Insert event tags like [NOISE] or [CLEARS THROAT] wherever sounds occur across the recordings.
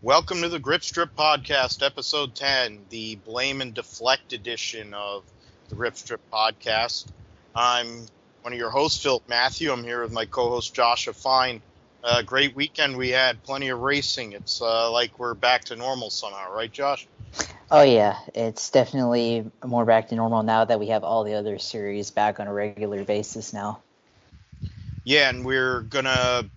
Welcome to the Grip Strip Podcast, episode 10, the blame and deflect edition of the Grip Strip Podcast. I'm one of your hosts, Phil Matthew. I'm here with my co host, Joshua Fine. Uh, great weekend we had, plenty of racing. It's uh, like we're back to normal somehow, right, Josh? Oh, yeah. It's definitely more back to normal now that we have all the other series back on a regular basis now. Yeah, and we're going to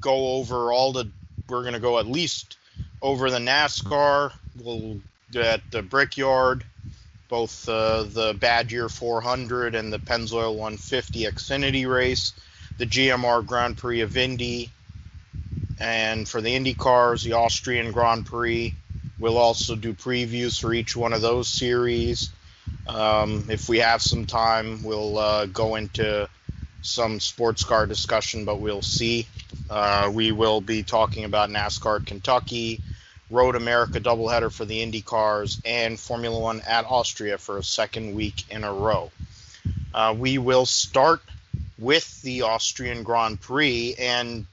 go over all the, we're going to go at least over the NASCAR. We'll at the Brickyard, both uh, the Badger 400 and the Pennzoil 150 Xfinity race, the GMR Grand Prix of Indy, and for the Indy cars, the Austrian Grand Prix. We'll also do previews for each one of those series. Um, if we have some time, we'll uh, go into some sports car discussion, but we'll see. Uh, we will be talking about NASCAR Kentucky, Road America doubleheader for the Indy cars, and Formula One at Austria for a second week in a row. Uh, we will start with the Austrian Grand Prix and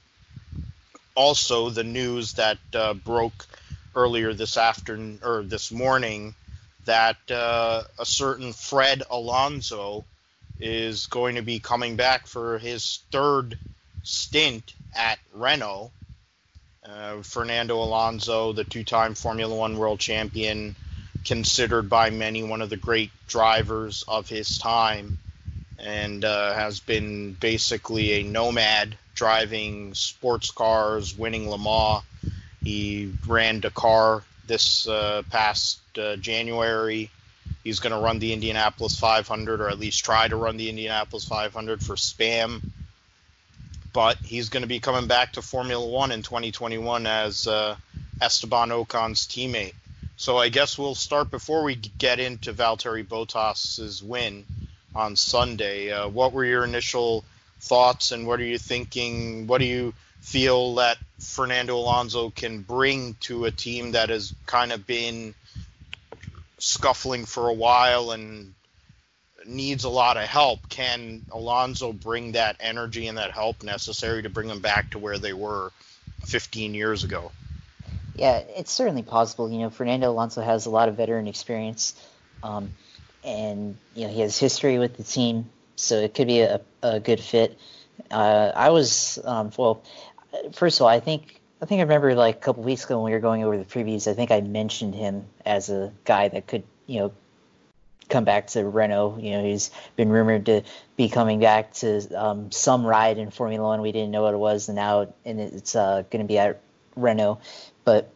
also the news that uh, broke earlier this afternoon or this morning that uh, a certain Fred Alonso is going to be coming back for his third stint at Renault. Uh, Fernando Alonso, the two time Formula One world champion, considered by many one of the great drivers of his time, and uh, has been basically a nomad driving sports cars, winning Le Mans. He ran Dakar this uh, past uh, January. He's going to run the Indianapolis 500, or at least try to run the Indianapolis 500 for Spam but he's going to be coming back to Formula One in 2021 as uh, Esteban Ocon's teammate. So I guess we'll start before we get into Valtteri Bottas's win on Sunday. Uh, what were your initial thoughts, and what are you thinking? What do you feel that Fernando Alonso can bring to a team that has kind of been scuffling for a while and needs a lot of help. Can Alonso bring that energy and that help necessary to bring them back to where they were 15 years ago? Yeah, it's certainly possible. You know, Fernando Alonso has a lot of veteran experience, um, and you know he has history with the team, so it could be a, a good fit. Uh, I was um, well. First of all, I think I think I remember like a couple weeks ago when we were going over the previews. I think I mentioned him as a guy that could you know come back to Renault. You know, he's been rumored to be coming back to um, some ride in Formula One. We didn't know what it was, and now and it's uh, going to be at Renault. But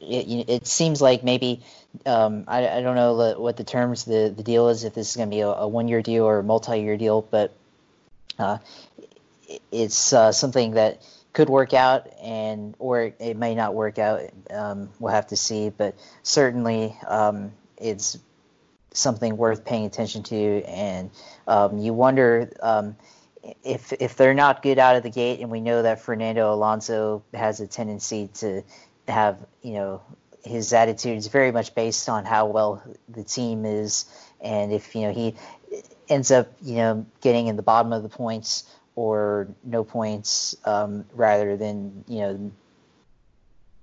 it, it seems like maybe um, I, I, don't know what the terms the the deal is if this is going to be a, a one year deal or a multi year deal, but uh, it's uh, something that could work out and or it may not work out. Um, we'll have to see, but certainly um, it's something worth paying attention to, and um, you wonder um, if if they're not good out of the gate, and we know that Fernando Alonso has a tendency to have you know his attitude is very much based on how well the team is, and if you know he ends up you know getting in the bottom of the points or no points um, rather than you know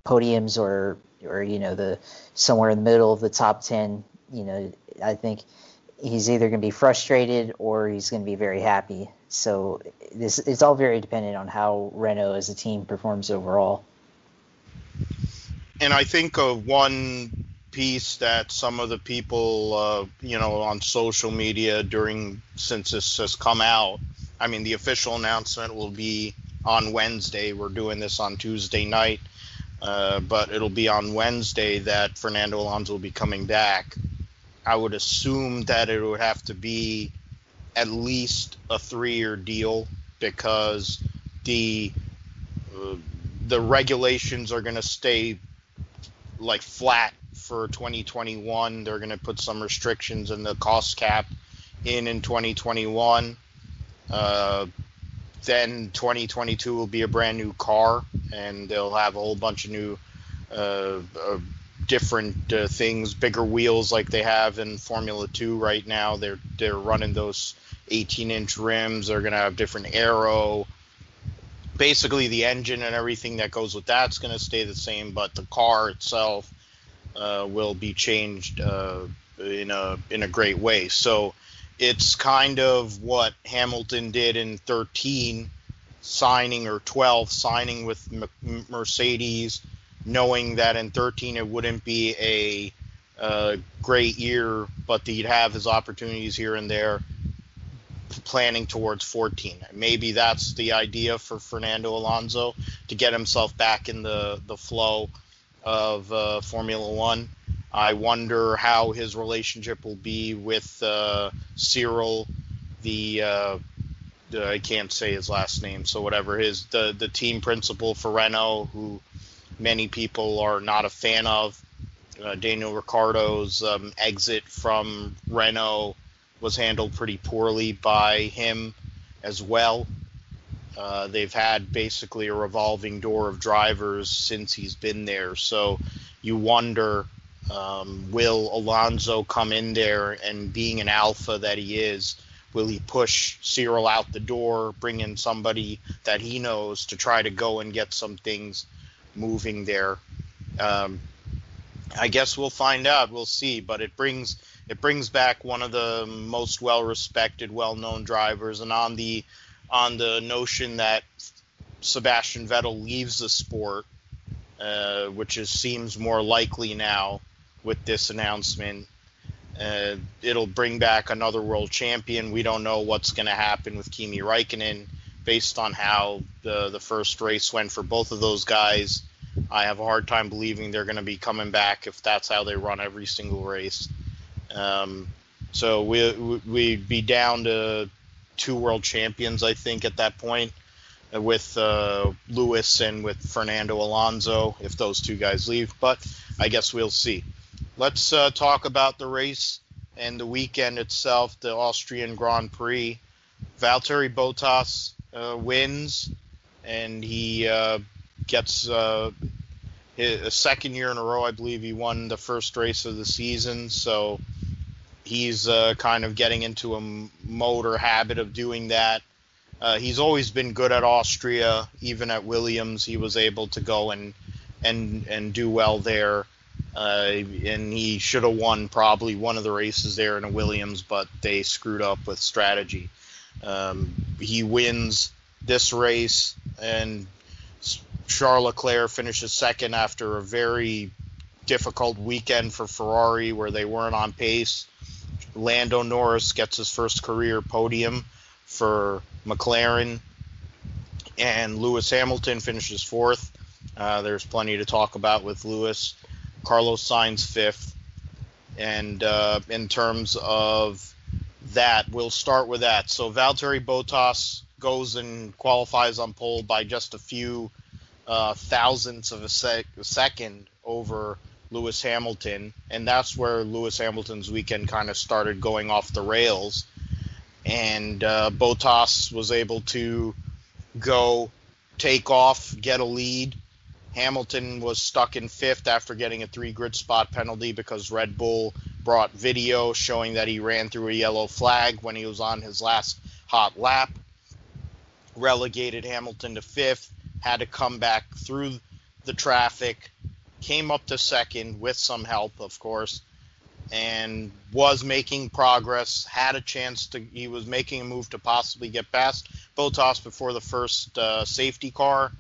podiums or or you know the somewhere in the middle of the top 10 you know I think he's either going to be frustrated or he's going to be very happy. So this it's all very dependent on how Renault as a team performs overall. And I think of one piece that some of the people, uh, you know, on social media during since this has come out. I mean, the official announcement will be on Wednesday. We're doing this on Tuesday night, uh, but it'll be on Wednesday that Fernando Alonso will be coming back. I would assume that it would have to be at least a three-year deal because the uh, the regulations are going to stay like flat for 2021. They're going to put some restrictions in the cost cap in in 2021. Uh, then 2022 will be a brand new car, and they'll have a whole bunch of new uh, uh different uh, things, bigger wheels like they have in Formula Two right now. They're they're running those 18 inch rims. They're gonna have different aero. basically the engine and everything that goes with that's to stay the same, but the car itself uh, will be changed uh, in a in a great way. So it's kind of what Hamilton did in 13 signing or 12 signing with Mercedes knowing that in 13 it wouldn't be a, a great year but he'd have his opportunities here and there planning towards 14 maybe that's the idea for Fernando Alonso to get himself back in the the flow of uh, Formula 1 I wonder how his relationship will be with uh, Cyril, the, uh, the, I can't say his last name, so whatever his the the team principal for Renault, who many people are not a fan of. Uh, Daniel Ricciardo's um, exit from Renault was handled pretty poorly by him as well. Uh, they've had basically a revolving door of drivers since he's been there, so you wonder um, will Alonso come in there and being an alpha that he is, will he push Cyril out the door, bring in somebody that he knows to try to go and get some things moving there? Um, I guess we'll find out. We'll see. But it brings it brings back one of the most well-respected, well-known drivers, and on the on the notion that Sebastian Vettel leaves the sport, uh, which is, seems more likely now with this announcement. Uh, it'll bring back another world champion. We don't know what's going to happen with Kimi Raikkonen based on how the the first race went for both of those guys. I have a hard time believing they're going to be coming back if that's how they run every single race. Um, so we we'd be down to two world champions, I think, at that point, with uh, Lewis and with Fernando Alonso if those two guys leave. But I guess we'll see let's uh, talk about the race and the weekend itself, the Austrian Grand Prix. Valtteri Bottas uh, wins, and he uh, gets uh, a second year in a row. I believe he won the first race of the season, so he's uh, kind of getting into a mode or habit of doing that. Uh, he's always been good at Austria, even at Williams. He was able to go and and and do well there. Uh, and he should have won probably one of the races there in a Williams, but they screwed up with strategy. Um, he wins this race, and Charles Leclerc finishes second after a very difficult weekend for Ferrari where they weren't on pace. Lando Norris gets his first career podium for McLaren, and Lewis Hamilton finishes fourth. Uh, there's plenty to talk about with Lewis. Carlos Sainz fifth. And uh, in terms of that, we'll start with that. So Valtteri Bottas goes and qualifies on pole by just a few uh, thousandths of a, sec- a second over Lewis Hamilton, and that's where Lewis Hamilton's weekend kind of started going off the rails. And uh, Bottas was able to go take off, get a lead, Hamilton was stuck in fifth after getting a three grid spot penalty because Red Bull brought video showing that he ran through a yellow flag when he was on his last hot lap. Relegated Hamilton to fifth, had to come back through the traffic, came up to second with some help, of course, and was making progress. Had a chance to, he was making a move to possibly get past Bottas before the first uh, safety car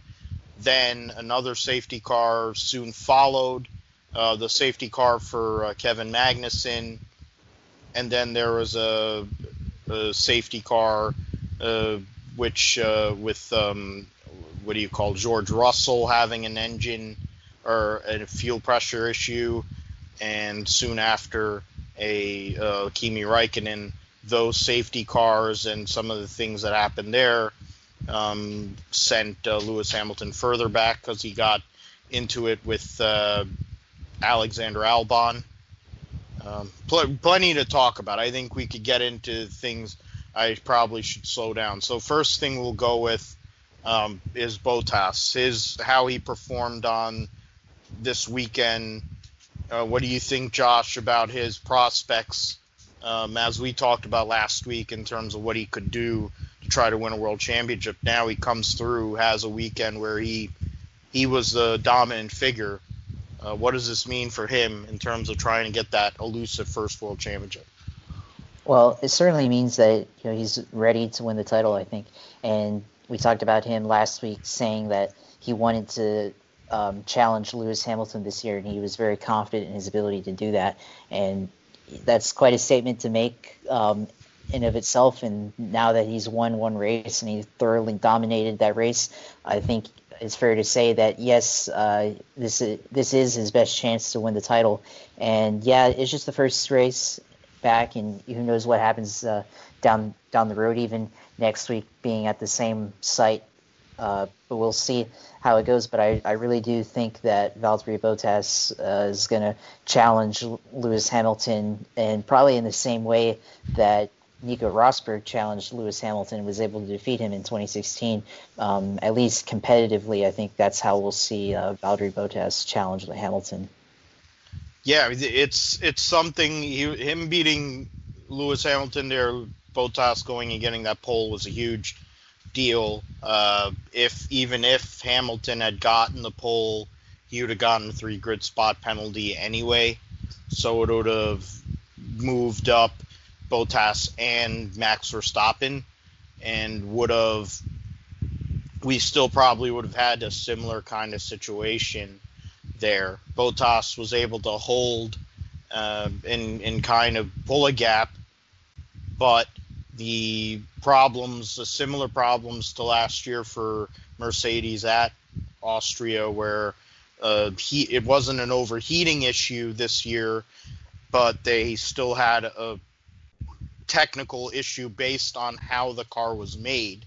then another safety car soon followed, uh, the safety car for uh, Kevin Magnussen, and then there was a, a safety car, uh, which uh, with um, what do you call George Russell having an engine or a fuel pressure issue, and soon after a uh, Kimi Raikkonen. Those safety cars and some of the things that happened there um, sent uh, Lewis Hamilton further back because he got into it with uh, Alexander Albon. Um, pl- plenty to talk about. I think we could get into things. I probably should slow down. So first thing we'll go with um, is Bottas. His how he performed on this weekend. Uh, what do you think, Josh, about his prospects? Um, as we talked about last week, in terms of what he could do try to win a world championship. Now he comes through, has a weekend where he he was the dominant figure. Uh, what does this mean for him in terms of trying to get that elusive first world championship? Well, it certainly means that you know he's ready to win the title. I think, and we talked about him last week saying that he wanted to um, challenge Lewis Hamilton this year, and he was very confident in his ability to do that. And that's quite a statement to make um, in of itself. And now that he's won one race and he thoroughly dominated that race, I think it's fair to say that yes, uh, this is this is his best chance to win the title. And yeah, it's just the first race back, and who knows what happens uh, down down the road, even next week being at the same site. Uh, but we'll see how it goes. But I, I really do think that Valtteri Bottas uh, is going to challenge Lewis Hamilton, and probably in the same way that Nico Rosberg challenged Lewis Hamilton and was able to defeat him in 2016. Um, at least competitively, I think that's how we'll see uh, Valtteri Bottas challenge Hamilton. Yeah, it's it's something. He, him beating Lewis Hamilton there, Bottas going and getting that pole was a huge deal. Uh, if even if Hamilton had gotten the pole, he would have gotten a three grid spot penalty anyway. So it would have moved up Bottas and Max Verstappen, and would have we still probably would have had a similar kind of situation there. Bottas was able to hold uh, and, and kind of pull a gap, but the problems, the similar problems to last year for Mercedes at Austria, where uh, he, it wasn't an overheating issue this year, but they still had a technical issue based on how the car was made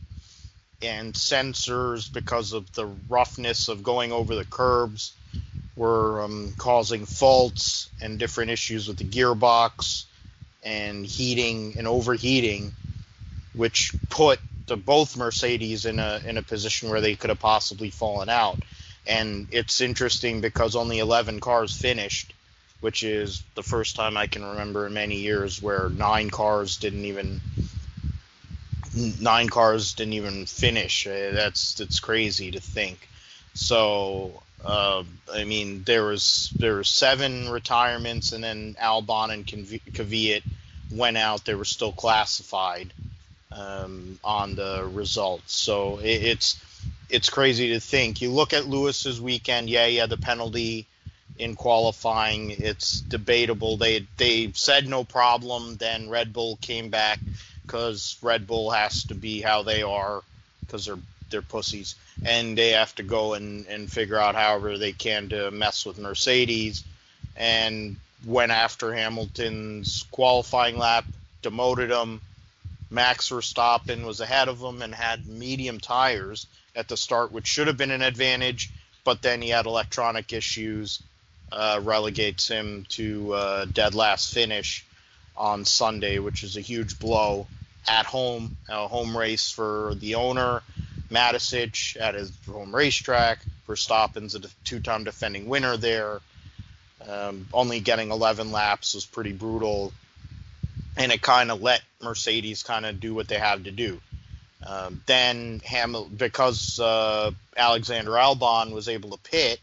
and sensors because of the roughness of going over the curbs were um, causing faults and different issues with the gearbox and heating and overheating, which put the both Mercedes in a in a position where they could have possibly fallen out. And it's interesting because only 11 cars finished, which is the first time I can remember in many years where nine cars didn't even nine cars didn't even finish. Uh, that's that's crazy to think. So uh, I mean, there was there were seven retirements, and then Albon and Kvyat went out. They were still classified um, on the results. So it, it's it's crazy to think. You look at Lewis's weekend. Yeah, had the penalty in qualifying. It's debatable. They they said no problem. Then Red Bull came back because Red Bull has to be how they are because they're they're pussies and they have to go and, and figure out however they can to mess with Mercedes and went after Hamilton's qualifying lap, demoted him. Max Verstappen was ahead of him and had medium tires at the start, which should have been an advantage, but then he had electronic issues, uh, relegates him to uh, dead last finish on Sunday, which is a huge blow at home, a home race for the owner Mateschitz at his home racetrack. Verstappen's a two-time defending winner there. Um, only getting 11 laps was pretty brutal, and it kind of let Mercedes kind of do what they had to do. Um, then Hamilton, because uh, Alexander Albon was able to pit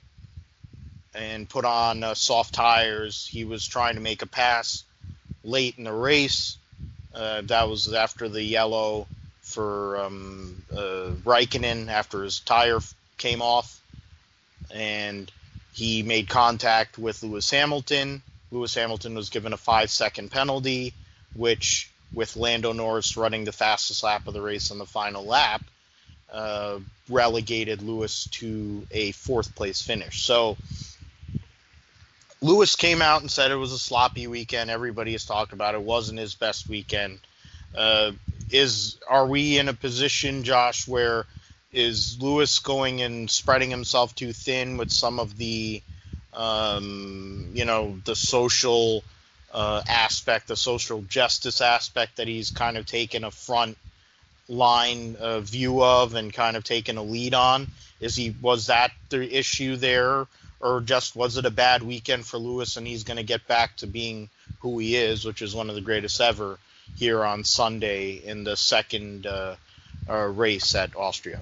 and put on uh, soft tires, he was trying to make a pass late in the race. Uh, that was after the yellow for um, uh, Raikkonen after his tire came off, and he made contact with Lewis Hamilton. Lewis Hamilton was given a five second penalty, which, with Lando Norris running the fastest lap of the race on the final lap, uh, relegated Lewis to a fourth place finish. So Lewis came out and said it was a sloppy weekend. Everybody has talked about it. wasn't his best weekend. Uh, is are we in a position, Josh, where is Lewis going and spreading himself too thin with some of the, um, you know, the social uh, aspect, the social justice aspect that he's kind of taken a front line uh, view of and kind of taken a lead on? Is he was that the issue there, or just was it a bad weekend for Lewis and he's going to get back to being who he is, which is one of the greatest ever? here on Sunday in the second uh, uh, race at Austria.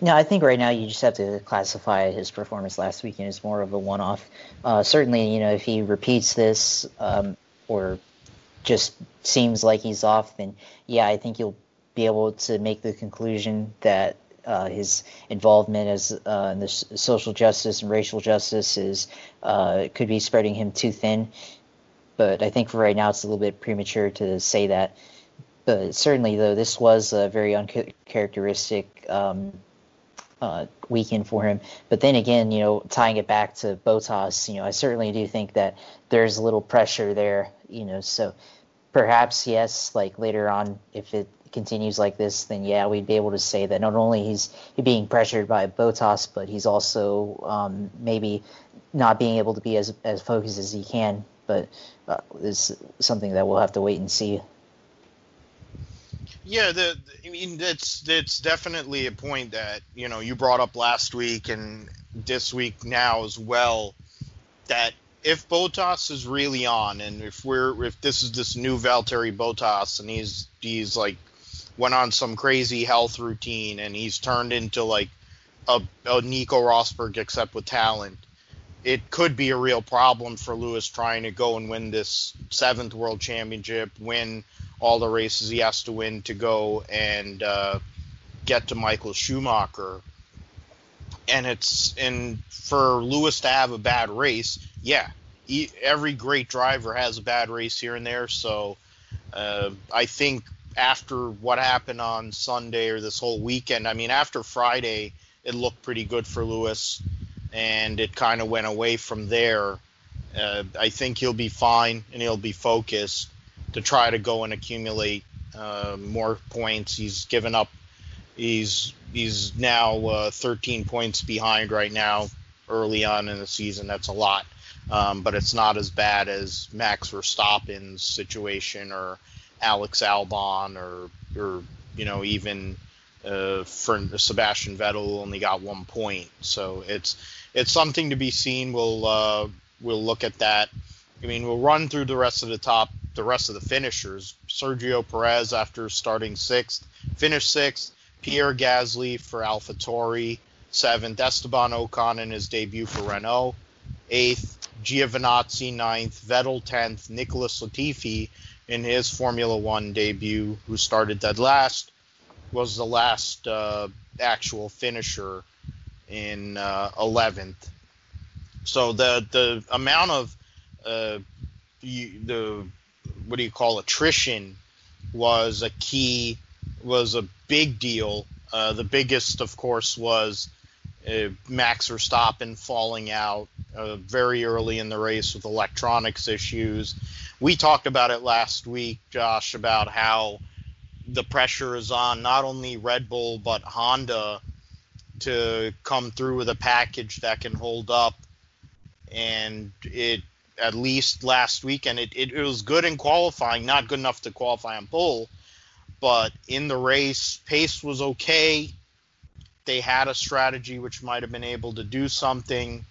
No, I think right now you just have to classify his performance last weekend as more of a one-off. Uh, certainly, you know, if he repeats this um, or just seems like he's off, then yeah, I think you'll be able to make the conclusion that uh, his involvement as uh, in the social justice and racial justice is uh, could be spreading him too thin. But I think for right now it's a little bit premature to say that. But certainly, though, this was a very uncharacteristic um, uh, weekend for him. But then again, you know, tying it back to Bottas, you know, I certainly do think that there's a little pressure there, you know, so perhaps yes, like later on, if it continues like this, then yeah, we'd be able to say that not only he's being pressured by Bottas, but he's also um, maybe not being able to be as as focused as he can. But uh, is something that we'll have to wait and see. Yeah, the I mean definitely a point that you know you brought up last week and this week now as well. That if Bottas is really on, and if we're if this is this new Valtteri Bottas, and he's he's like went on some crazy health routine, and he's turned into like a, a Nico Rosberg except with talent. It could be a real problem for Lewis trying to go and win this seventh world championship, win all the races he has to win to go and uh, get to Michael Schumacher. And it's and for Lewis to have a bad race, yeah, he, every great driver has a bad race here and there. So uh, I think after what happened on Sunday or this whole weekend, I mean, after Friday, it looked pretty good for Lewis, and it kind of went away from there. Uh, I think he'll be fine and he'll be focused to try to go and accumulate uh, more points. He's given up. He's he's now uh, 13 points behind right now. Early on in the season, that's a lot, um, but it's not as bad as Max Verstappen's situation or Alex Albon or or you know even uh, for Sebastian Vettel only got one point. So it's it's something to be seen. We'll uh, we'll look at that. I mean, we'll run through the rest of the top the rest of the finishers. Sergio Perez, after starting sixth, finished sixth. Pierre Gasly for AlphaTauri, seventh. Esteban Ocon in his debut for Renault, eighth. Giovinazzi ninth. Vettel tenth. Nicholas Latifi in his Formula One debut, who started dead last, was the last uh, actual finisher in uh, 11th. So the the amount of uh, the what do you call attrition was a key was a big deal. Uh, the biggest, of course, was uh, Max Verstappen falling out uh, very early in the race with electronics issues. We talked about it last week, Josh, about how the pressure is on not only Red Bull but Honda to come through with a package that can hold up. And it at least last weekend. It, it, it, was good in qualifying, not good enough to qualify on pole, but in the race, pace was okay. They had a strategy which might have been able to do something.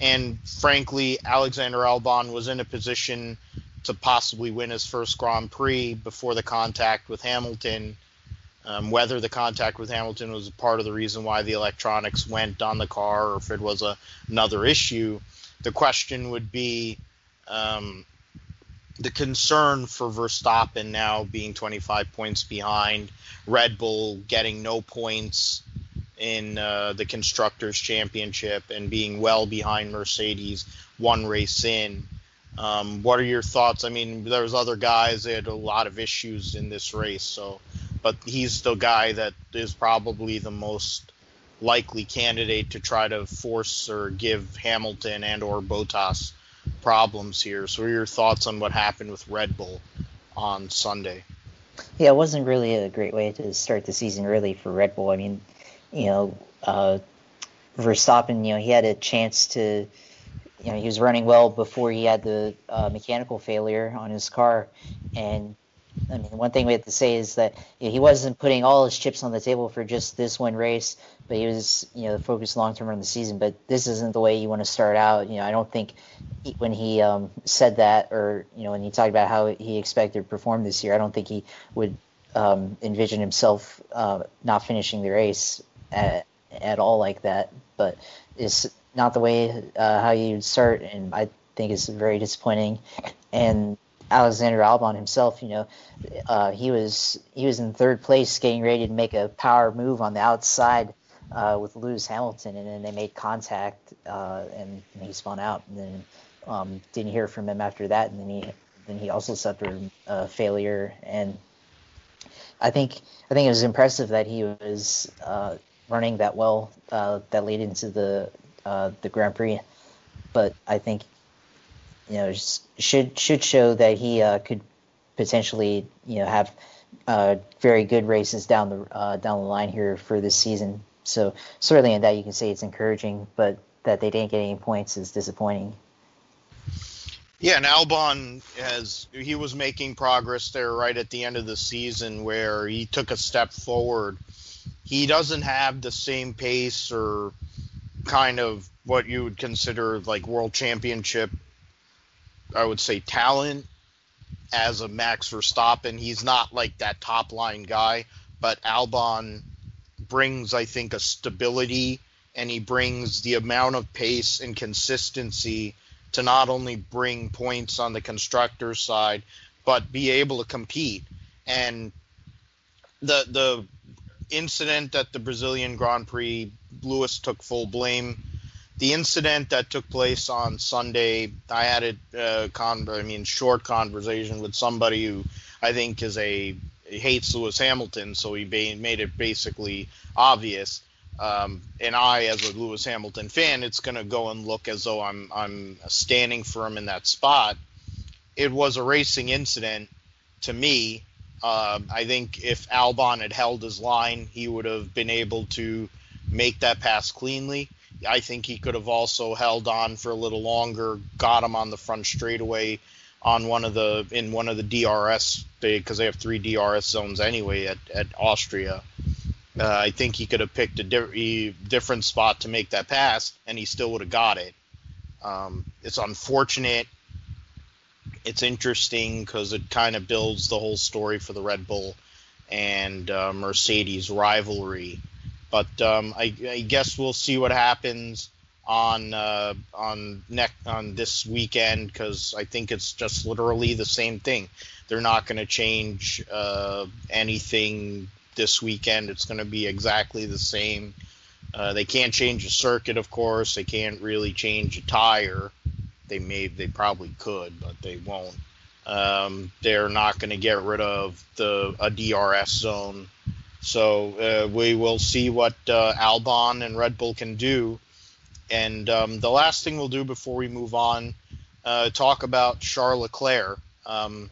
And frankly, Alexander Albon was in a position to possibly win his first Grand Prix before the contact with Hamilton. Um, whether the contact with Hamilton was part of the reason why the electronics went on the car or if it was a, another issue the question would be um, the concern for Verstappen now being 25 points behind, Red Bull getting no points in uh, the Constructors' Championship and being well behind Mercedes one race in. Um, what are your thoughts? I mean, there's other guys that had a lot of issues in this race, so but he's the guy that is probably the most likely candidate to try to force or give Hamilton and or Bottas problems here. So, your thoughts on what happened with Red Bull on Sunday? Yeah, it wasn't really a great way to start the season, really, for Red Bull. I mean, you know, uh, Verstappen, you know, he had a chance to, you know, he was running well before he had the uh, mechanical failure on his car, and I mean, one thing we have to say is that you know, he wasn't putting all his chips on the table for just this one race, but he was, you know, focused long term on the season. But this isn't the way you want to start out. You know, I don't think he, when he um, said that, or you know, when he talked about how he expected to perform this year, I don't think he would um, envision himself uh, not finishing the race at, at all like that. But it's not the way uh, how you start, and I think it's very disappointing. And Alexander Albon himself, you know, uh, he was he was in third place, getting ready to make a power move on the outside uh, with Lewis Hamilton, and then they made contact, uh, and, he spun out, and then um, didn't hear from him after that, and then he then he also suffered a failure, and I think I think it was impressive that he was uh, running that well uh, that led into the uh, the Grand Prix, but I think you know should should show that he uh, could potentially you know have uh, very good races down the uh, down the line here for this season. So certainly in that you can say it's encouraging, but that they didn't get any points is disappointing. Yeah, and Albon has he was making progress there right at the end of the season where he took a step forward. He doesn't have the same pace or kind of what you would consider like world championship I would say talent as a Max Verstappen. He's not like that top line guy, but Albon brings I think a stability and he brings the amount of pace and consistency to not only bring points on the constructor side, but be able to compete. And the the incident at the Brazilian Grand Prix, Lewis took full blame. The incident that took place on Sunday, I had a uh, con, I mean, short conversation with somebody who I think is a hates Lewis Hamilton, so he made it basically obvious um, and I, as a Lewis Hamilton fan, it's going to go and look as though I'm I'm standing for him in that spot. It was a racing incident to me. Uh, I think if Albon had held his line, he would have been able to make that pass cleanly. I think he could have also held on for a little longer, got him on the front straightaway on one of the in one of the DRS because they have three DRS zones anyway at, at Austria. Uh, I think he could have picked a di- different spot to make that pass, and he still would have got it. Um, it's unfortunate. It's interesting because it kind of builds the whole story for the Red Bull and uh, Mercedes rivalry. But um, I, I, guess we'll see what happens on uh, on next on this weekend because I think it's just literally the same thing. They're not going to change uh, anything this weekend. It's going to be exactly the same. Uh, they can't change the circuit, of course. They can't really change a tire. They may, they probably could, but they won't. Um, they're not going to get rid of the a DRS zone. So uh, we will see what uh, Albon and Red Bull can do. And um, the last thing we'll do before we move on, uh, talk about Charles Leclerc um,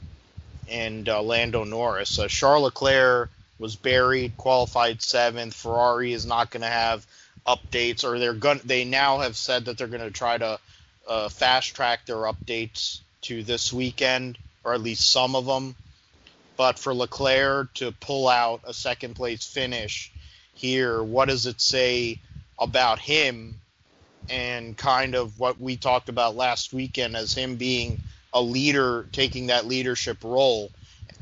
and uh, Lando Norris. Uh, Charles Leclerc was buried, qualified seventh. Ferrari is not going to have updates, or they're going. They now have said that they're going to try to uh, fast track their updates to this weekend, or at least some of them. But for Leclerc to pull out a second place finish here, what does it say about him and kind of what we talked about last weekend as him being a leader, taking that leadership role?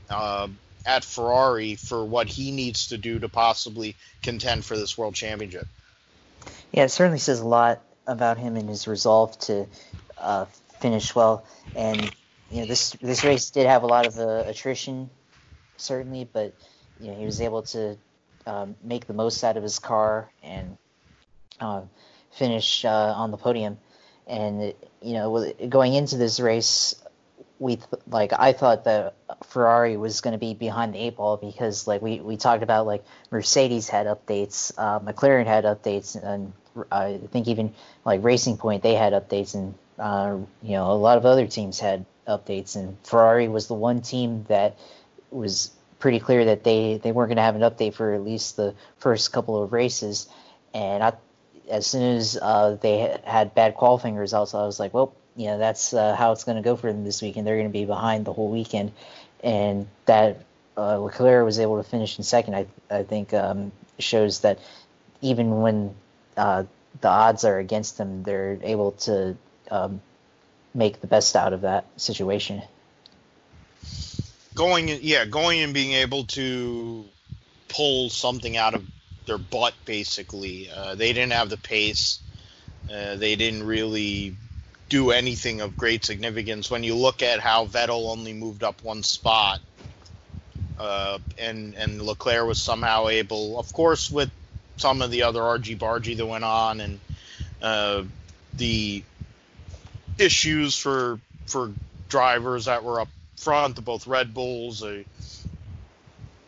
Uh, at Ferrari for what he needs to do to possibly contend for this world championship. Yeah, it certainly says a lot about him and his resolve to uh, finish well. And you know, this this race did have a lot of uh, attrition, certainly, but you know he was able to um, make the most out of his car and uh, finish uh, on the podium. And you know, going into this race, we th- like I thought that Ferrari was going to be behind the eight ball because like we, we talked about like Mercedes had updates, uh, McLaren had updates, and I think even like Racing Point they had updates, and uh, you know a lot of other teams had updates, and Ferrari was the one team that was pretty clear that they they weren't going to have an update for at least the first couple of races, and I as soon as uh, they had bad qualifying results, I was like, well you know that's uh, how it's going to go for them this weekend. They're going to be behind the whole weekend, and that uh, Leclerc was able to finish in second. I I think um, shows that even when uh, the odds are against them, they're able to um, make the best out of that situation. going, yeah, going and being able to pull something out of their butt, basically. Uh, they didn't have the pace. Uh, they didn't really do anything of great significance. When you look at how Vettel only moved up one spot, uh, and and Leclerc was somehow able, of course, with some of the other argy bargy that went on, and uh, the issues for for drivers that were up front, the both Red Bulls. Uh,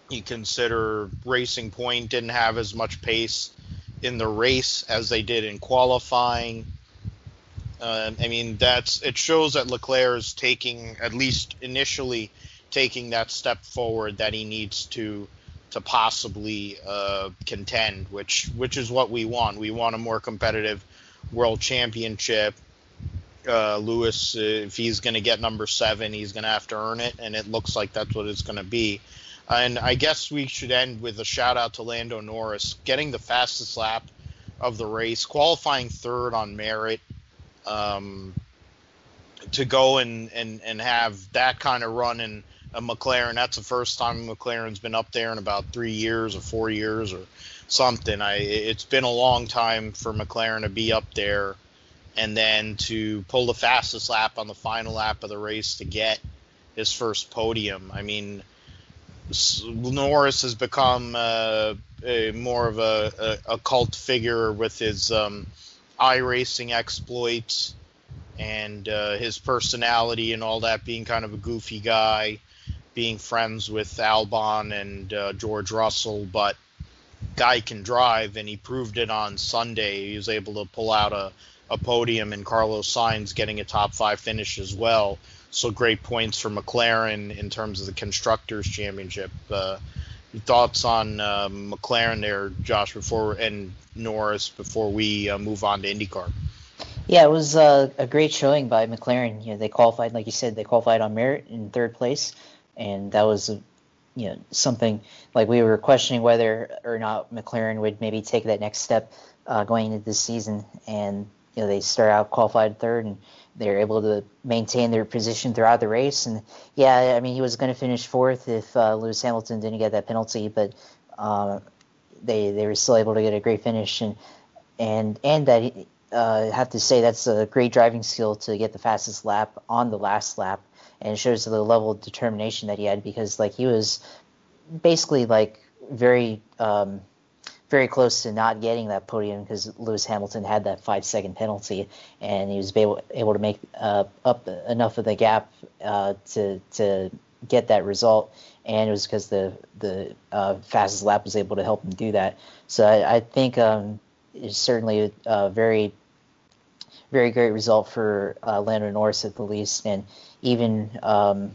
you consider Racing Point didn't have as much pace in the race as they did in qualifying. Uh, I mean, that's it shows that Leclerc is taking at least initially taking that step forward that he needs to to possibly uh, contend, which which is what we want. We want a more competitive world championship. Uh, Lewis, uh, if he's going to get number seven, he's going to have to earn it, and it looks like that's what it's going to be. And I guess we should end with a shout out to Lando Norris getting the fastest lap of the race, qualifying third on merit. Um, to go and, and, and have that kind of run in a McLaren, that's the first time McLaren's been up there in about three years or four years or something. I it's been a long time for McLaren to be up there, and then to pull the fastest lap on the final lap of the race to get his first podium. I mean, Norris has become uh, a, more of a, a, a, cult figure with his um, iRacing exploits and uh, his personality and all that, being kind of a goofy guy, being friends with Albon and uh, George Russell, but guy can drive, and he proved it on Sunday. He was able to pull out a, a podium, and Carlos Sainz getting a top five finish as well so great points for McLaren in terms of the constructors championship. Uh, thoughts on uh, McLaren there, Josh, before and Norris before we uh, move on to IndyCar? Yeah, it was uh, a great showing by McLaren. You know, they qualified, like you said, they qualified on merit in third place, and that was, you know, something like we were questioning whether or not McLaren would maybe take that next step uh, going into this season, and you know they start out qualified third and they're able to maintain their position throughout the race. And yeah, I mean, he was going to finish fourth if uh, Lewis Hamilton didn't get that penalty, but uh, they they were still able to get a great finish. And and and that uh, have to say that's a great driving skill to get the fastest lap on the last lap, and shows the level of determination that he had because like he was basically like very um, very close to not getting that podium because Lewis Hamilton had that five second penalty, and he was able able to make uh, up enough of the gap uh, to to get that result. And it was because the the uh, fastest lap was able to help him do that. So I, I think um, it's certainly a very very great result for uh, Lando Norris at the least, and even um,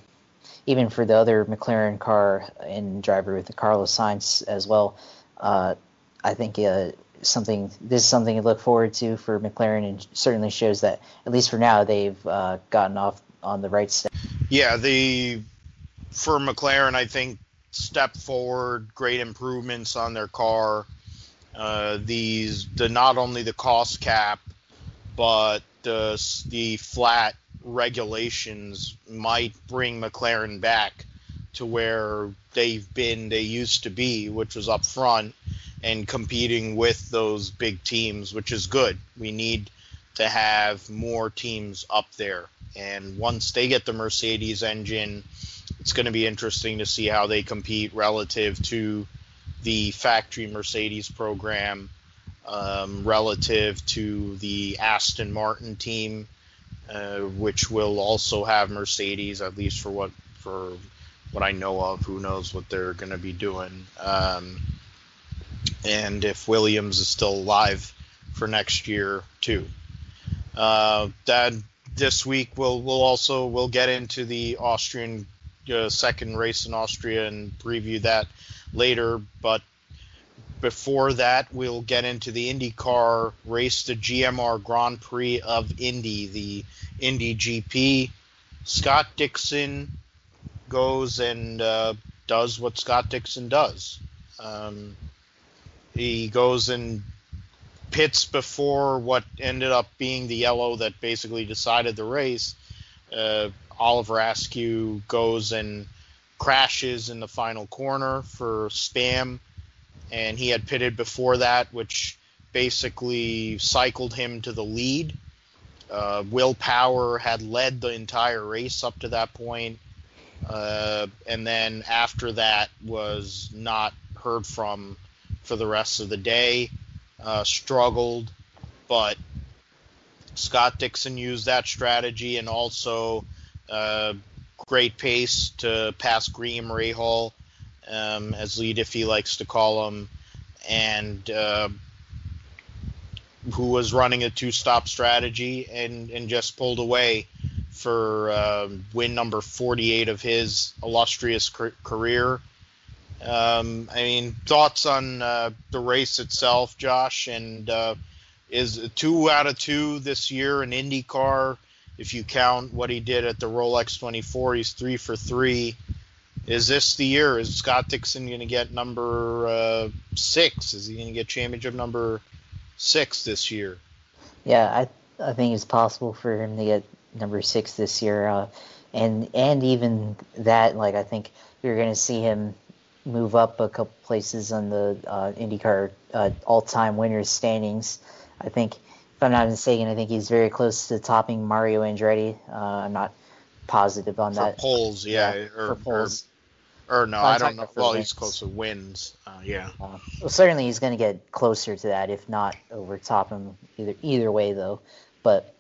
even for the other McLaren car and driver with the Carlos Sainz as well. Uh, I think uh, something this is something to look forward to for McLaren, and certainly shows that at least for now they've uh, gotten off on the right step. Yeah, the for McLaren, I think step forward, great improvements on their car. Uh, these the not only the cost cap, but the the flat regulations might bring McLaren back to where they've been they used to be, which was up front and competing with those big teams, which is good. We need to have more teams up there. And once they get the Mercedes engine, it's going to be interesting to see how they compete relative to the factory Mercedes program, um, relative to the Aston Martin team, uh, which will also have Mercedes, at least for what for what I know of. Who knows what they're going to be doing? Um, and if Williams is still alive for next year too. Uh, that this week we'll we'll also we'll get into the Austrian uh, second race in Austria and preview that later. But before that, we'll get into the IndyCar race, the GMR Grand Prix of Indy, the Indy GP. Scott Dixon goes and uh, does what Scott Dixon does. Um, he goes and pits before what ended up being the yellow that basically decided the race. Uh, Oliver Askew goes and crashes in the final corner for Spam, and he had pitted before that, which basically cycled him to the lead. Uh, Will Power had led the entire race up to that point, uh, and then after that was not heard from for the rest of the day. Uh, struggled, but Scott Dixon used that strategy and also uh, great pace to pass Graham Rahal, um, as lead if he likes to call him, and uh, who was running a two-stop strategy and and just pulled away for uh, win number 48 of his illustrious career. Um, I mean, thoughts on uh, the race itself, Josh, and uh, is two out of two this year in IndyCar. If you count what he did at the Rolex 24, he's three for three. Is this the year? Is Scott Dixon going to get number uh, six? Is he going to get championship number six this year? Yeah, I I think it's possible for him to get number six this year, uh, and and even that, like I think you're going to see him move up a couple places on the uh, IndyCar uh, all-time winners standings. I think, if I'm not mistaken, I think he's very close to topping Mario Andretti. Uh, I'm not positive on for that. Polls, yeah, yeah or, for polls. Or, or no, I don't know. Well, wins. he's close to wins. Uh, yeah. Uh, well, certainly he's going to get closer to that, if not over top him. Either either way, though. But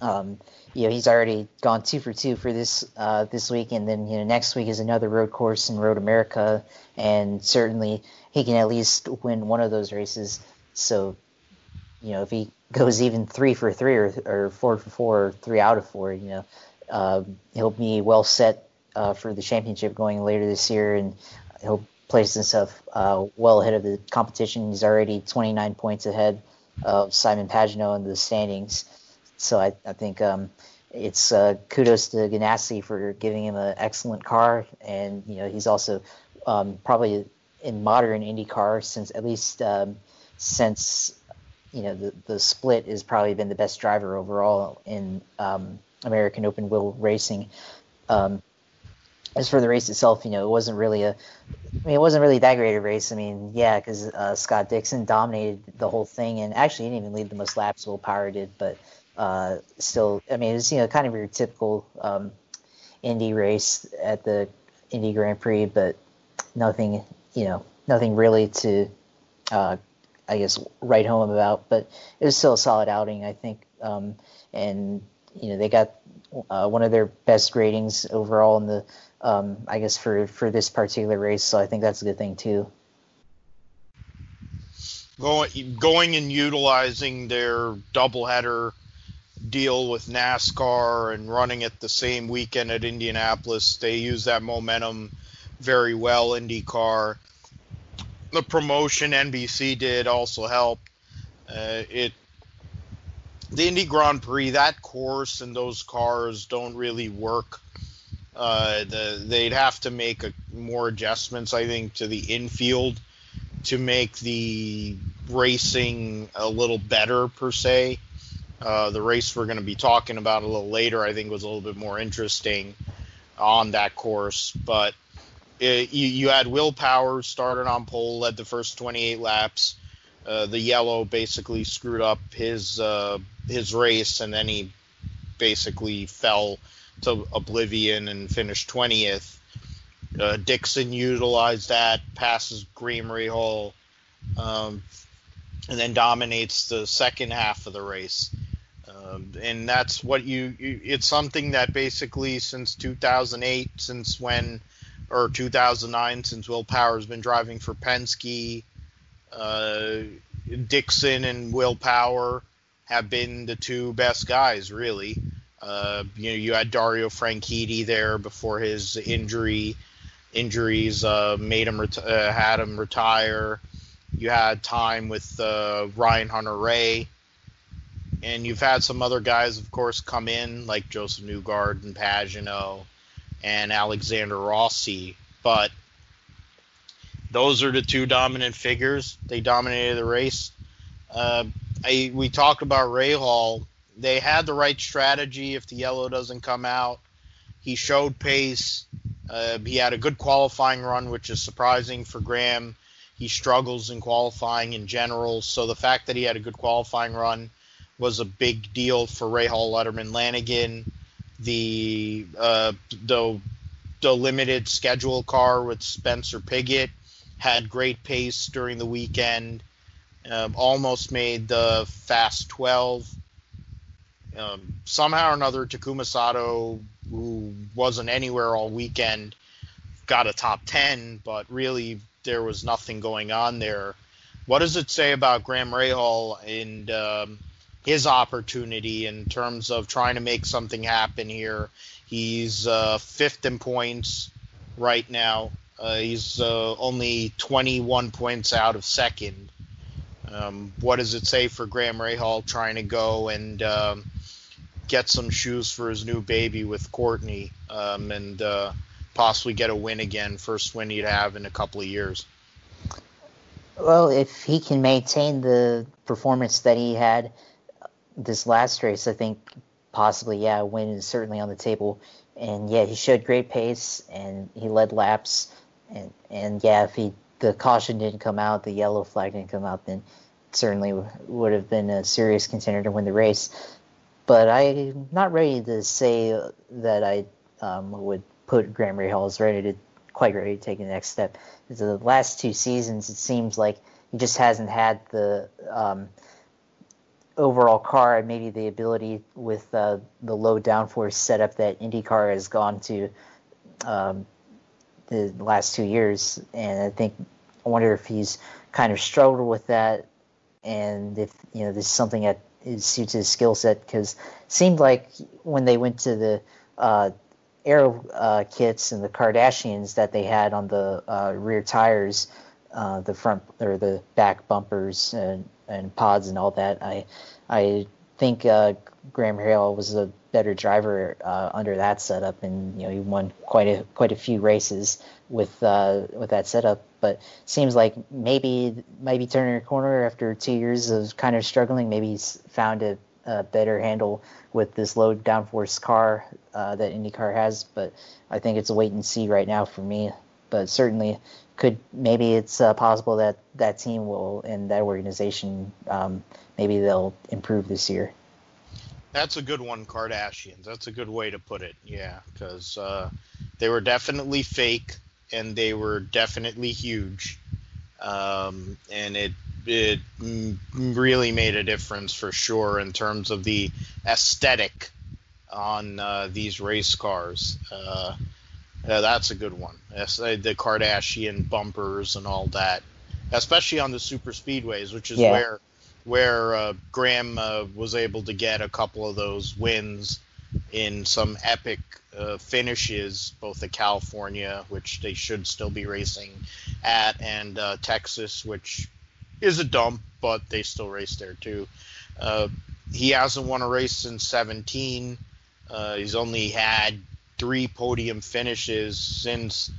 um, you know, he's already gone two for two for this uh, this week, and then you know next week is another road course in Road America, and certainly he can at least win one of those races. So you know, if he goes even three for three or, or four for four, or three out of four, you know, uh, he'll be well set uh, for the championship going later this year, and he'll place himself uh, well ahead of the competition. He's already 29 points ahead of Simon Pagenaud in the standings. So I, I think um, it's uh, kudos to Ganassi for giving him an excellent car, and you know he's also um, probably in modern IndyCar since at least um, since you know the the split has probably been the best driver overall in um, American open wheel racing. Um, as for the race itself, you know, it wasn't really a, I mean, it wasn't really that great a race. I mean, yeah, because uh, Scott Dixon dominated the whole thing, and actually didn't even lead the most laps. Will Power did, but uh, still, I mean, it was you know kind of your typical um, Indy race at the Indy Grand Prix, but nothing, you know, nothing really to uh, I guess, write home about. But it was still a solid outing, I think. Um, and you know, they got uh, one of their best ratings overall in the, um, I guess, for for this particular race. So I think that's a good thing too. Going going and utilizing their doubleheader deal with NASCAR and running it the same weekend at Indianapolis, they use that momentum very well. IndyCar the promotion NBC did also help. Uh, it the Indy Grand Prix that course and those cars don't really work. Uh, the, they'd have to make a, more adjustments, I think, to the infield to make the racing a little better per se. Uh, the race we're going to be talking about a little later, I think, was a little bit more interesting on that course, but it, you, you had Will Power started on pole, led the first 28 laps. Uh, the yellow basically screwed up his uh, his race, and then he basically fell to oblivion and finished 20th. Uh, Dixon utilized that, passes Graham Rahal, um, and then dominates the second half of the race. Um, and that's what you, you, It's something that basically since 2008, since when or 2009 since Will Power's been driving for Penske. Uh, Dixon and Will Power have been the two best guys, really. Uh, you know, you had Dario Franchitti there before his injury. Injuries uh, made him uh, had him retire. You had time with uh, Ryan Hunter-Reay, and you've had some other guys, of course, come in like Joseph Newgarden and Pagenaud and Alexander Rossi, but those are the two dominant figures. They dominated the race. Uh, I, we talked about Rahal. They had the right strategy if the yellow doesn't come out. He showed pace. Uh, he had a good qualifying run, which is surprising for Graham. He struggles in qualifying in general, so the fact that he had a good qualifying run was a big deal for Rahal, Letterman Lanigan. The uh, the the limited schedule car with Spencer Pigot had great pace during the weekend. Um, almost made the Fast 12. Um, somehow or another, Takuma Sato, who wasn't anywhere all weekend, got a top 10, but really there was nothing going on there. What does it say about Graham Rahal and um, his opportunity in terms of trying to make something happen here? He's uh, fifth in points right now. Uh, he's uh, only 21 points out of second. Um, what does it say for Graham Rahal trying to go and um, get some shoes for his new baby with Courtney um, and uh, possibly get a win again, first win he'd have in a couple of years? Well, if he can maintain the performance that he had this last race, I think possibly, yeah, a win is certainly on the table. And yeah, he showed great pace and he led laps. And, and yeah, if he the caution didn't come out, the yellow flag didn't come out, then certainly would have been a serious contender to win the race. But I'm not ready to say that I um, would put Graham Rahal as ready to quite ready to take the next step. The last two seasons, it seems like he just hasn't had the um, overall car and maybe the ability with uh, the low downforce setup that IndyCar has gone to um, the last two years. And I think I wonder if he's kind of struggled with that, and if you know this is something that is, suits his skill set because seemed like when they went to the uh, aero uh, kits and the Kardashians that they had on the uh, rear tires, uh, the front or the back bumpers and, and pods and all that. I I think uh, Graham Rahal was a better driver uh, under that setup, and you know he won quite a quite a few races with uh, with that setup. But seems like maybe maybe turning a corner after two years of kind of struggling. Maybe he's found a, a better handle with this low downforce car uh, that IndyCar has. But I think it's a wait and see right now for me. But certainly could maybe it's uh, possible that that team will and that organization um, maybe they'll improve this year. That's a good one, Kardashians. That's a good way to put it. Yeah, because uh, they were definitely fake and they were definitely huge, um, and it it really made a difference for sure in terms of the aesthetic on uh, these race cars. Uh, that's a good one. The Kardashian bumpers and all that, especially on the super speedways, which is yeah. where where uh, Graham uh, was able to get a couple of those wins in some epic uh, finishes, both at California, which they should still be racing at, and uh, Texas, which is a dump, but they still race there too. Uh, he hasn't won a race since 17. Uh, he's only had three podium finishes since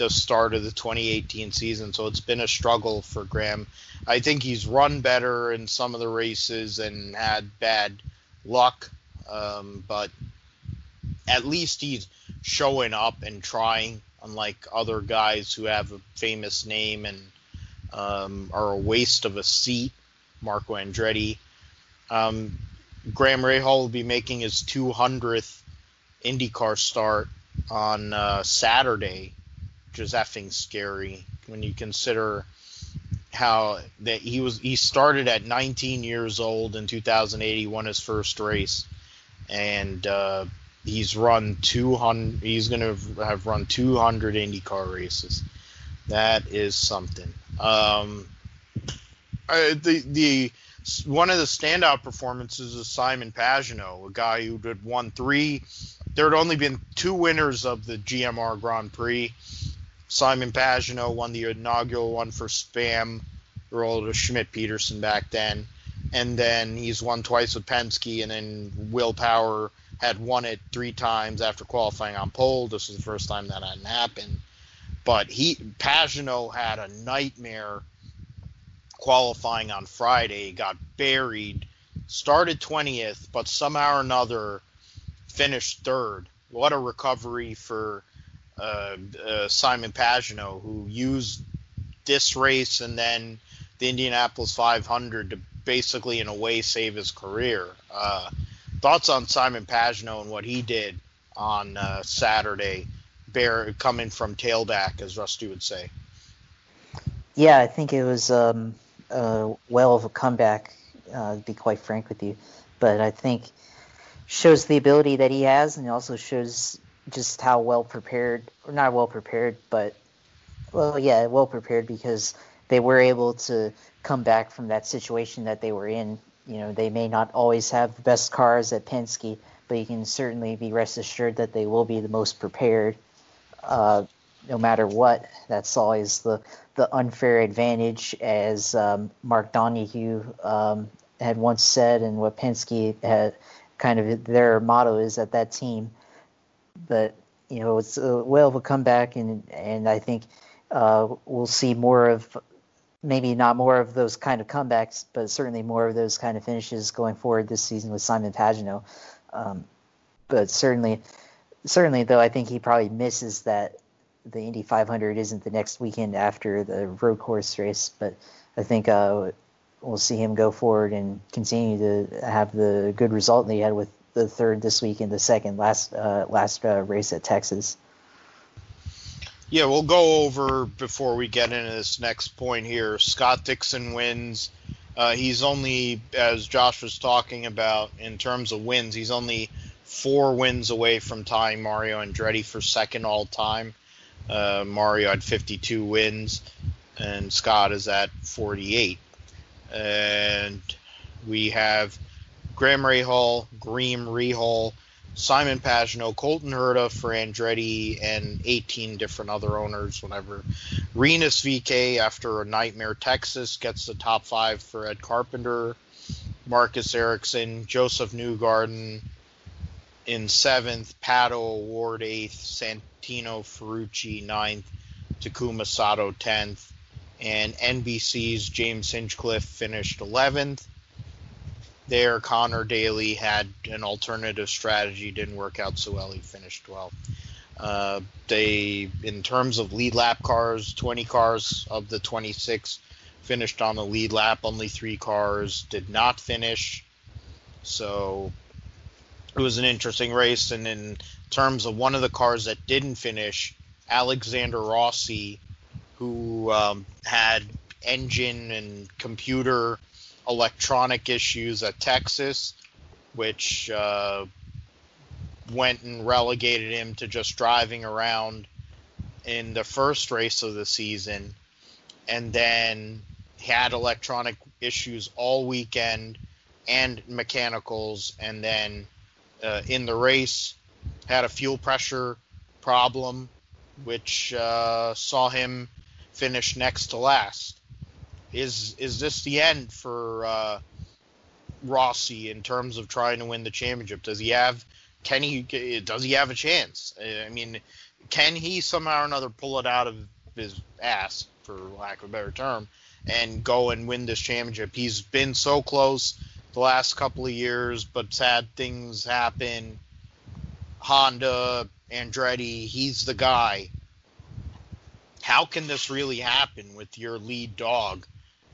the start of the 2018 season, so it's been a struggle for Graham. I think he's run better in some of the races and had bad luck, um, but at least he's showing up and trying, unlike other guys who have a famous name and um, are a waste of a seat. Marco Andretti. Um, Graham Rahal will be making his 200th IndyCar start on uh, Saturday, is effing scary when you consider how that he was he started at 19 years old in 2008. He won his first race, and uh, he's run 200. He's going to have run 200 IndyCar races. That is something. Um, the the one of the standout performances is Simon Pagenaud, a guy who had won three. There had only been two winners of the GMR Grand Prix. Simon Pagenaud won the inaugural one for Spam, role of Schmidt Peterson back then, and then he's won twice with Penske, and then Will Power had won it three times after qualifying on pole. This was the first time that hadn't happened. But he Pagenaud had a nightmare qualifying on Friday, got buried, started 20th, but somehow or another finished third. What a recovery for uh, uh, Simon Pagenaud, who used this race and then the Indianapolis 500 to basically, in a way, save his career. Uh, thoughts on Simon Pagenaud and what he did on uh, Saturday, bear coming from tailback, as Rusty would say. Yeah, I think it was um, uh, well of a comeback, uh, to be quite frank with you. But I think shows the ability that he has, and also shows just how well prepared, or not well prepared, but well, yeah, well prepared because they were able to come back from that situation that they were in. You know, they may not always have the best cars at Penske, but you can certainly be rest assured that they will be the most prepared, uh, no matter what. That's always the the unfair advantage, as um, Mark Donohue um, had once said, and what Penske had kind of their motto is at that team. But you know, it's a well of a comeback, and and I think uh, we'll see more of maybe not more of those kind of comebacks, but certainly more of those kind of finishes going forward this season with Simon Pagenaud. Um, but certainly, certainly though, I think he probably misses that the Indy 500 isn't the next weekend after the road course race, but I think uh, we'll see him go forward and continue to have the good result that he had with the third this week and the second last uh, last uh, race at Texas. Yeah, we'll go over before we get into this next point here. Scott Dixon wins. Uh, he's only, as Josh was talking about, in terms of wins, he's only four wins away from tying Mario Andretti for second all time. Uh, Mario had 52 wins, and Scott is at 48. And we have Graham Rahal, Graham Rahal, Simon Pagenaud, Colton Herta for Andretti, and 18 different other owners. Whenever Rinus VeeKay, after a nightmare Texas, gets the top five for Ed Carpenter, Marcus Ericsson, Joseph Newgarden, in seventh, Pato O'Ward eighth, Santino Ferrucci ninth, Takuma Sato tenth, and NBC's James Hinchcliffe finished eleventh. There, Conor Daly had an alternative strategy, didn't work out so well. He finished 12th. Uh, they, in terms of lead lap cars, 20 cars of the 26 finished on the lead lap. Only three cars did not finish. So it was an interesting race. And in terms of one of the cars that didn't finish, Alexander Rossi, who um, had engine and computer electronic issues at Texas, which uh, went and relegated him to just driving around in the first race of the season, and then had electronic issues all weekend and mechanicals, and then uh, in the race, had a fuel pressure problem, which uh, saw him finish next to last. Is is this the end for uh, Rossi in terms of trying to win the championship? Does he have? Can he? Does he have a chance? I mean, can he somehow or another pull it out of his ass, for lack of a better term, and go and win this championship? He's been so close the last couple of years, but sad things happen. Honda, Andretti, he's the guy. How can this really happen with your lead dog?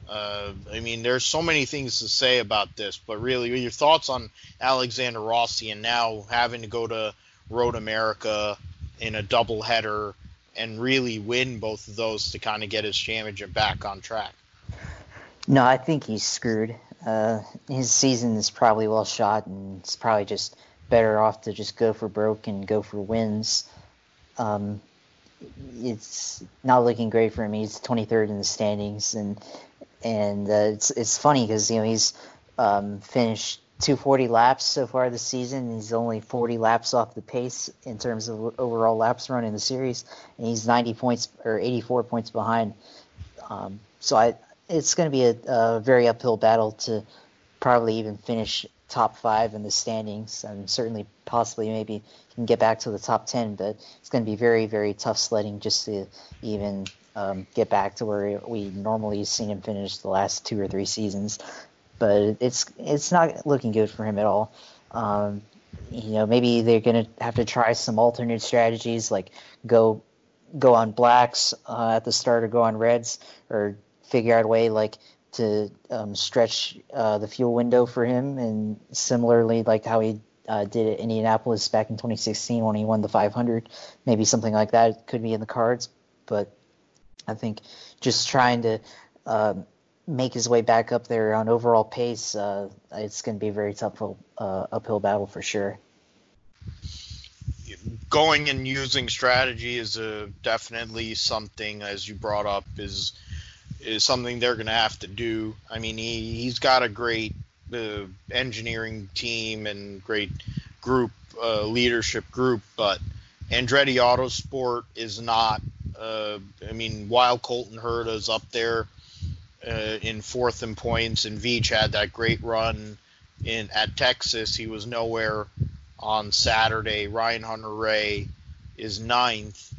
Uh, I mean, there's so many things to say about this, but really, your thoughts on Alexander Rossi and now having to go to Road America in a double header and really win both of those to kind of get his championship back on track? No, I think he's screwed. Uh, his season is probably well shot, and it's probably just better off to just go for broke and go for wins. Um, it's not looking great for him. He's 23rd in the standings, and and uh, it's it's funny because you know he's um, finished 240 laps so far this season. He's only 40 laps off the pace in terms of overall laps run in the series, and he's 90 points or 84 points behind. Um, so I it's going to be a, a, very uphill battle to probably even finish top five in the standings, and certainly possibly maybe can get back to the top ten. But it's going to be very very tough sledding just to even um, get back to where we normally seen him finish the last two or three seasons. But it's it's not looking good for him at all. Um, you know, maybe they're to have to try some alternate strategies, like go go on blacks uh, at the start or go on reds, or figure out a way like to um, stretch uh, the fuel window for him, and similarly like how he uh, did at Indianapolis back in 2016 when he won the 500. Maybe something like that could be in the cards, but I think just trying to uh, make his way back up there on overall pace, uh, it's going to be a very tough uh, uphill battle for sure. Going and using strategy is a, definitely something, as you brought up, is is something they're going to have to do. I mean, he he's got a great uh, engineering team and great group uh, leadership group, but Andretti Autosport is not. Uh, I mean, while Colton Herta's up there uh, in fourth in points, and Veach had that great run in at Texas. He was nowhere on Saturday. Ryan Hunter-Reay is ninth.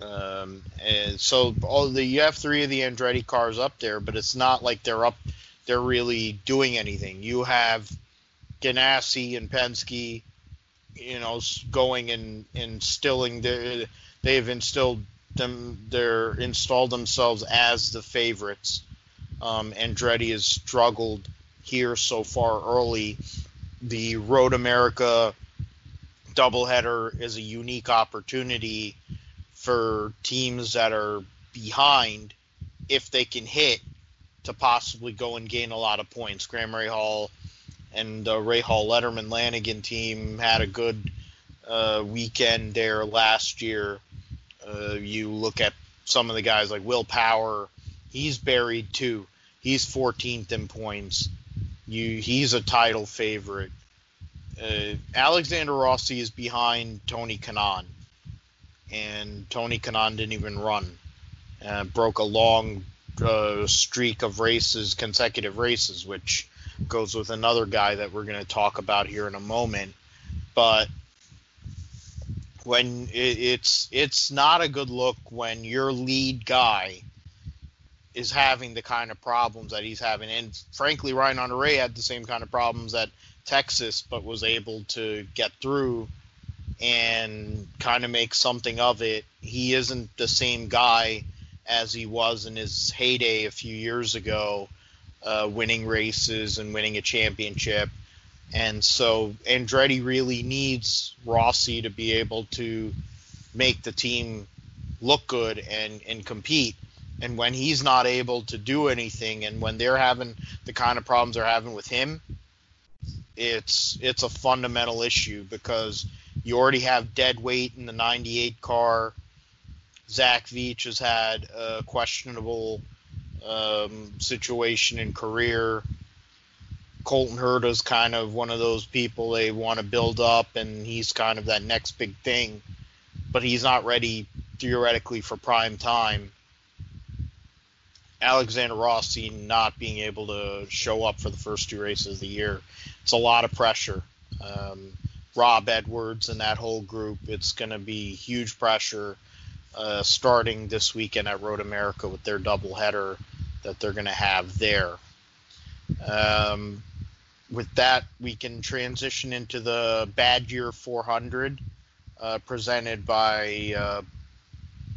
Um, and so all the you have three of the Andretti cars up there, but it's not like they're up they're really doing anything. You have Ganassi and Penske, you know, going and instilling their they've instilled them they're installed themselves as the favorites. Um, Andretti has struggled here so far early. The Road America doubleheader is a unique opportunity for teams that are behind if they can hit to possibly go and gain a lot of points. Graham Rahal and the Rahal Letterman Lanigan team had a good uh, weekend there last year. Uh, you look at some of the guys like Will Power, he's buried too. He's 14th in points. You, he's a title favorite. Uh, Alexander Rossi is behind Tony Kanaan, and Tony Kanaan didn't even run. Uh, broke a long uh, streak of races, consecutive races, which goes with another guy that we're going to talk about here in a moment. But when it's it's not a good look when your lead guy is having the kind of problems that he's having, and frankly, Ryan Hunter-Reay had the same kind of problems at Texas, but was able to get through and kind of make something of it. He isn't the same guy as he was in his heyday a few years ago, uh, winning races and winning a championship. And so Andretti really needs Rossi to be able to make the team look good and, and compete. And when he's not able to do anything, and when they're having the kind of problems they're having with him, it's it's a fundamental issue because you already have dead weight in the 98 car. Zach Veach has had a questionable um, situation in career. Colton Herta is kind of one of those people they want to build up, and he's kind of that next big thing, but he's not ready theoretically for prime time. Alexander Rossi not being able to show up for the first two races of the year, it's a lot of pressure. Um, Rob Edwards and that whole group, it's going to be huge pressure uh, starting this weekend at Road America with their doubleheader that they're going to have there. Um, with that, we can transition into the Badger 400 uh, presented by uh,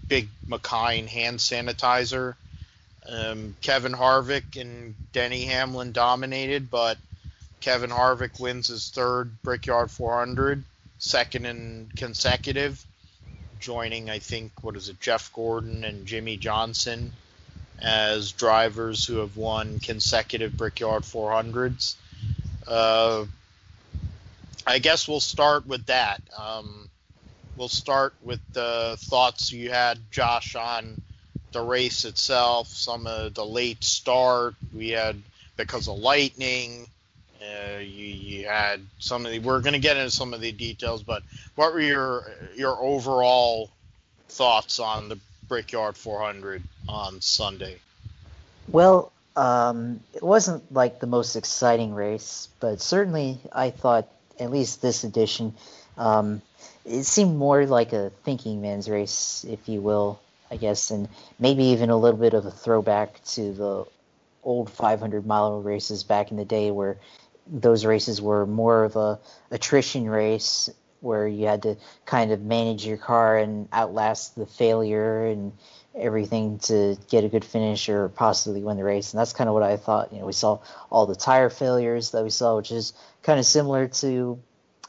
Big Machine hand sanitizer. Um, Kevin Harvick and Denny Hamlin dominated, but Kevin Harvick wins his third Brickyard 400, second in consecutive joining, I think, what is it, Jeff Gordon and Jimmie Johnson as drivers who have won consecutive Brickyard 400s. Uh, I guess we'll start with that. Um, we'll start with the thoughts you had, Josh, on the race itself, some of the late start we had because of lightning, uh, you, you had some of the. We're going to get into some of the details, but what were your your overall thoughts on the Brickyard 400 on Sunday? Well, um, it wasn't like the most exciting race, but certainly I thought at least this edition, um, it seemed more like a thinking man's race, if you will, I guess, and maybe even a little bit of a throwback to the old 500 mile races back in the day where those races were more of a attrition race where you had to kind of manage your car and outlast the failure and everything to get a good finish or possibly win the race. And that's kind of what I thought. You know, we saw all the tire failures that we saw, which is kind of similar to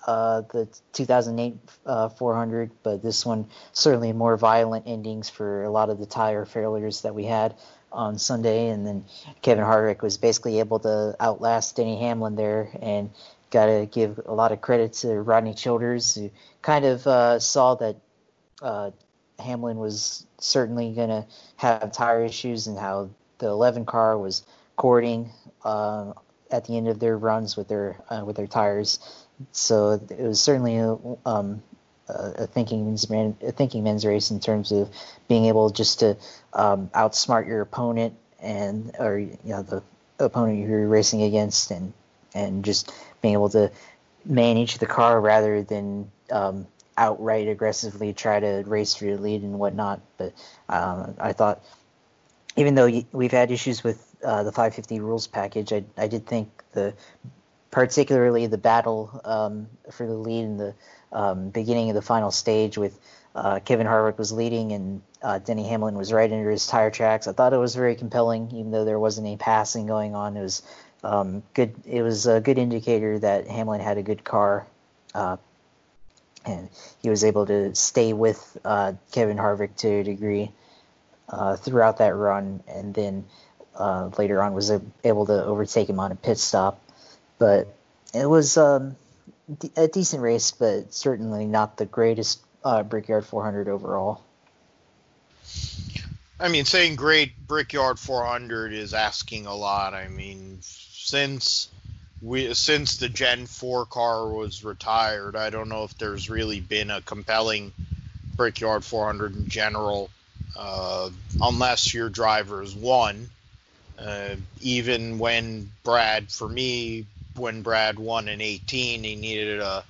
uh, the 2008 uh, 400, but this one certainly more violent endings for a lot of the tire failures that we had on Sunday. And then Kevin Harvick was basically able to outlast Denny Hamlin there and got to give a lot of credit to Rodney Childers, who kind of uh, saw that uh, Hamlin was certainly going to have tire issues and how the 11 car was cording uh, at the end of their runs with their uh, with their tires. So it was certainly a, um, a thinking men's a thinking men's race in terms of being able just to um, outsmart your opponent and or you know the opponent you're racing against and and just being able to manage the car rather than um, outright aggressively try to race for the lead and whatnot. But um, I thought, even though we've had issues with uh, the 550 rules package, I, I did think the particularly the battle um, for the lead in the um, beginning of the final stage with uh, Kevin Harvick was leading and uh, Denny Hamlin was right under his tire tracks. I thought it was very compelling, even though there wasn't any passing going on. It was um, good. It was a good indicator that Hamlin had a good car, uh, and he was able to stay with uh, Kevin Harvick to a degree uh, throughout that run, and then uh, later on was able to overtake him on a pit stop. But it was um, a decent race, but certainly not the greatest uh, Brickyard 400 overall. I mean, saying great Brickyard 400 is asking a lot. I mean, since we since the Gen 4 car was retired, I don't know if there's really been a compelling Brickyard 400 in general, uh, unless your driver's won. Uh, even when Brad, for me, when Brad won in 18, he needed a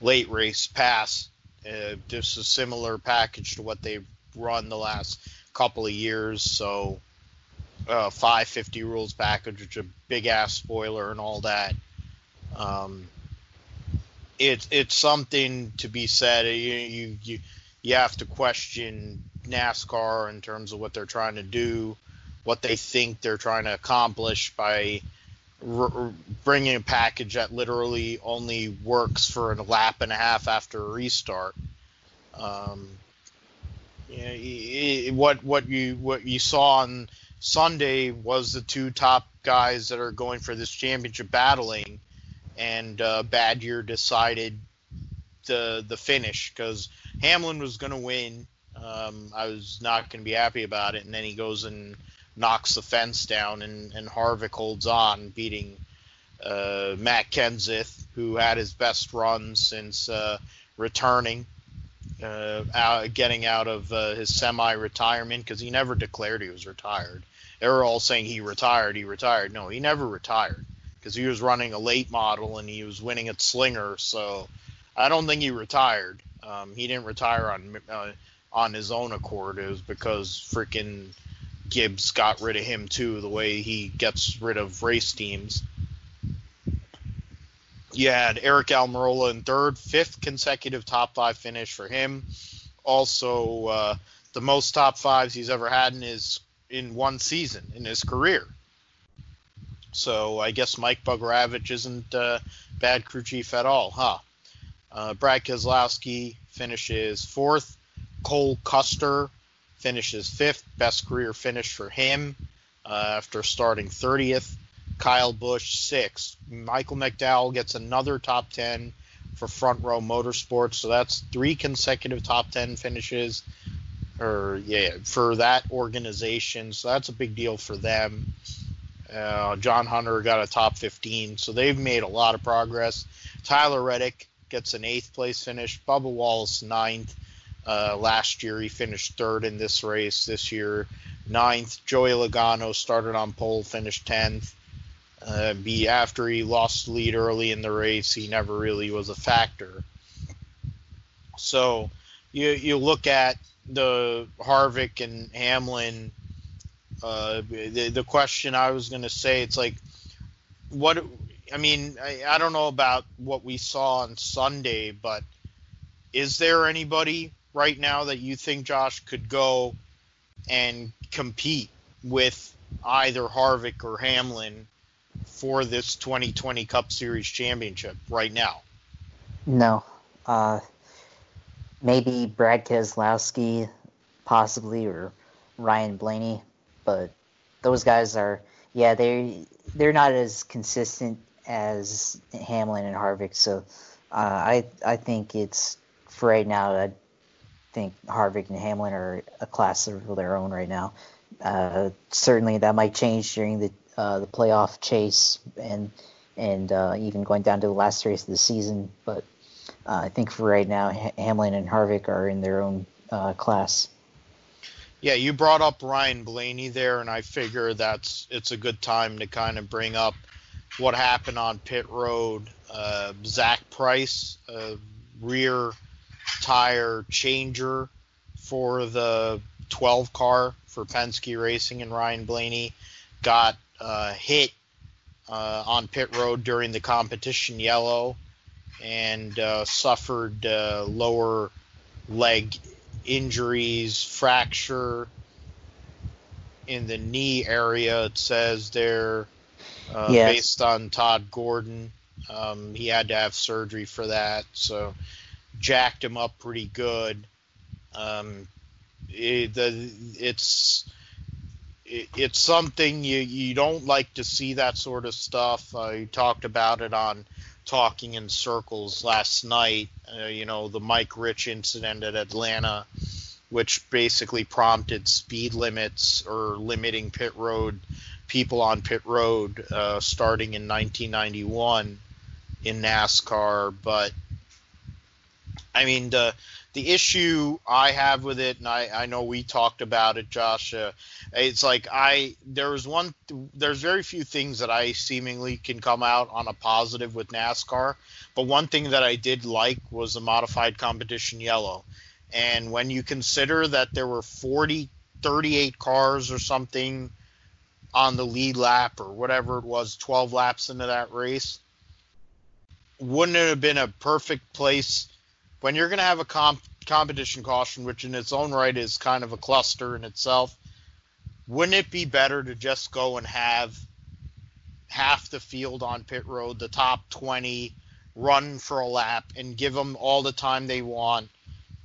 late race pass. Uh, just a similar package to what they've run the last couple of years. So uh, 550 rules package, which big ass spoiler and all that. Um, it's it's something to be said. You, you you you have to question NASCAR in terms of what they're trying to do, what they think they're trying to accomplish by r- bringing a package that literally only works for a lap and a half after a restart. Um, you know, what what you what you saw on Sunday was the two top guys that are going for this championship battling, and uh, Badger decided the the finish because Hamlin was going to win. Um, I was not going to be happy about it, and then he goes and knocks the fence down, and, and Harvick holds on, beating uh, Matt Kenseth, who had his best run since uh, returning, uh, out, getting out of uh, his semi-retirement because he never declared he was retired they were all saying he retired, he retired. No, he never retired because he was running a late model and he was winning at Slinger. So I don't think he retired. Um, he didn't retire on uh, on his own accord. It was because freaking Gibbs got rid of him too. The way he gets rid of race teams. You had Aric Almirola in third, fifth consecutive top five finish for him. Also, uh, the most top fives he's ever had in his in one season in his career. So I guess Mike Bugarewicz isn't uh, bad crew chief at all, huh? Uh, Brad Keselowski finishes fourth. Cole Custer finishes fifth. Best career finish for him uh, after starting 30th. Kyle Busch sixth. Michael McDowell gets another top 10 for Front Row Motorsports. So that's three consecutive top 10 finishes or yeah, for that organization. So that's a big deal for them. Uh, John Hunter got a top 15, so they've made a lot of progress. Tyler Reddick gets an eighth place finish. Bubba Wallace ninth. Uh, last year he finished third in this race. This year ninth. Joey Logano started on pole, finished tenth. Uh, be after he lost the lead early in the race, he never really was a factor. So you you look at the Harvick and Hamlin, uh, the, the question I was going to say, it's like, what I mean, I, I don't know about what we saw on Sunday, but is there anybody right now that you think Josh could go and compete with either Harvick or Hamlin for this 2020 Cup Series championship right now? No. Uh, maybe Brad Keselowski, possibly, or Ryan Blaney, but those guys are, yeah, they they're not as consistent as Hamlin and Harvick. So uh, I I think it's for right now. I think Harvick and Hamlin are a class of their own right now. Uh, certainly, that might change during the uh, the playoff chase and and uh, even going down to the last race of the season. But uh, I think for right now, Hamlin and Harvick are in their own uh, class. Yeah, you brought up Ryan Blaney there, and I figure that's it's a good time to kind of bring up what happened on pit road. Uh, Zach Price, rear tire changer for the 12 car for Penske Racing, and Ryan Blaney got uh, hit uh, on pit road during the competition yellow and uh, suffered uh, lower leg injuries, fracture in the knee area. It says there, uh, yes. based on Todd Gordon, um, he had to have surgery for that, so jacked him up pretty good. Um, it, the, it's it, it's something you you don't like to see that sort of stuff. Uh, you talked about it on talking in circles last night. Uh, you know, the Mike Ritch incident at Atlanta, which basically prompted speed limits or limiting pit road people on pit road uh, starting in 1991 in NASCAR. But I mean, the the issue I have with it, and I, I know we talked about it, Josh. Uh, it's like I there was one there's very few things that I seemingly can come out on a positive with NASCAR, but one thing that I did like was the modified competition yellow. And when you consider that there were 40 38 cars or something on the lead lap or whatever it was 12 laps into that race, wouldn't it have been a perfect place when you're going to have a comp- competition caution, which in its own right is kind of a cluster in itself, wouldn't it be better to just go and have half the field on pit road, the top 20, run for a lap and give them all the time they want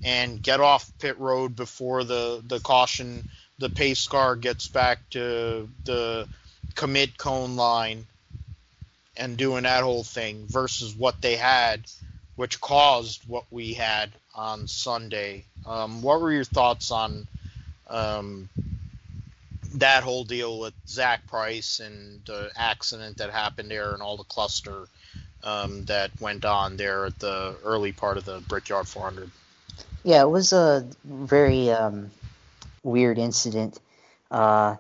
and get off pit road before the, the caution, the pace car gets back to the commit cone line and doing that whole thing versus what they had which caused what we had on Sunday. Um, what were your thoughts on um, that whole deal with Zach Price and the accident that happened there and all the cluster um, that went on there at the early part of the Brickyard 400? Yeah, it was a very um, weird incident. Uh,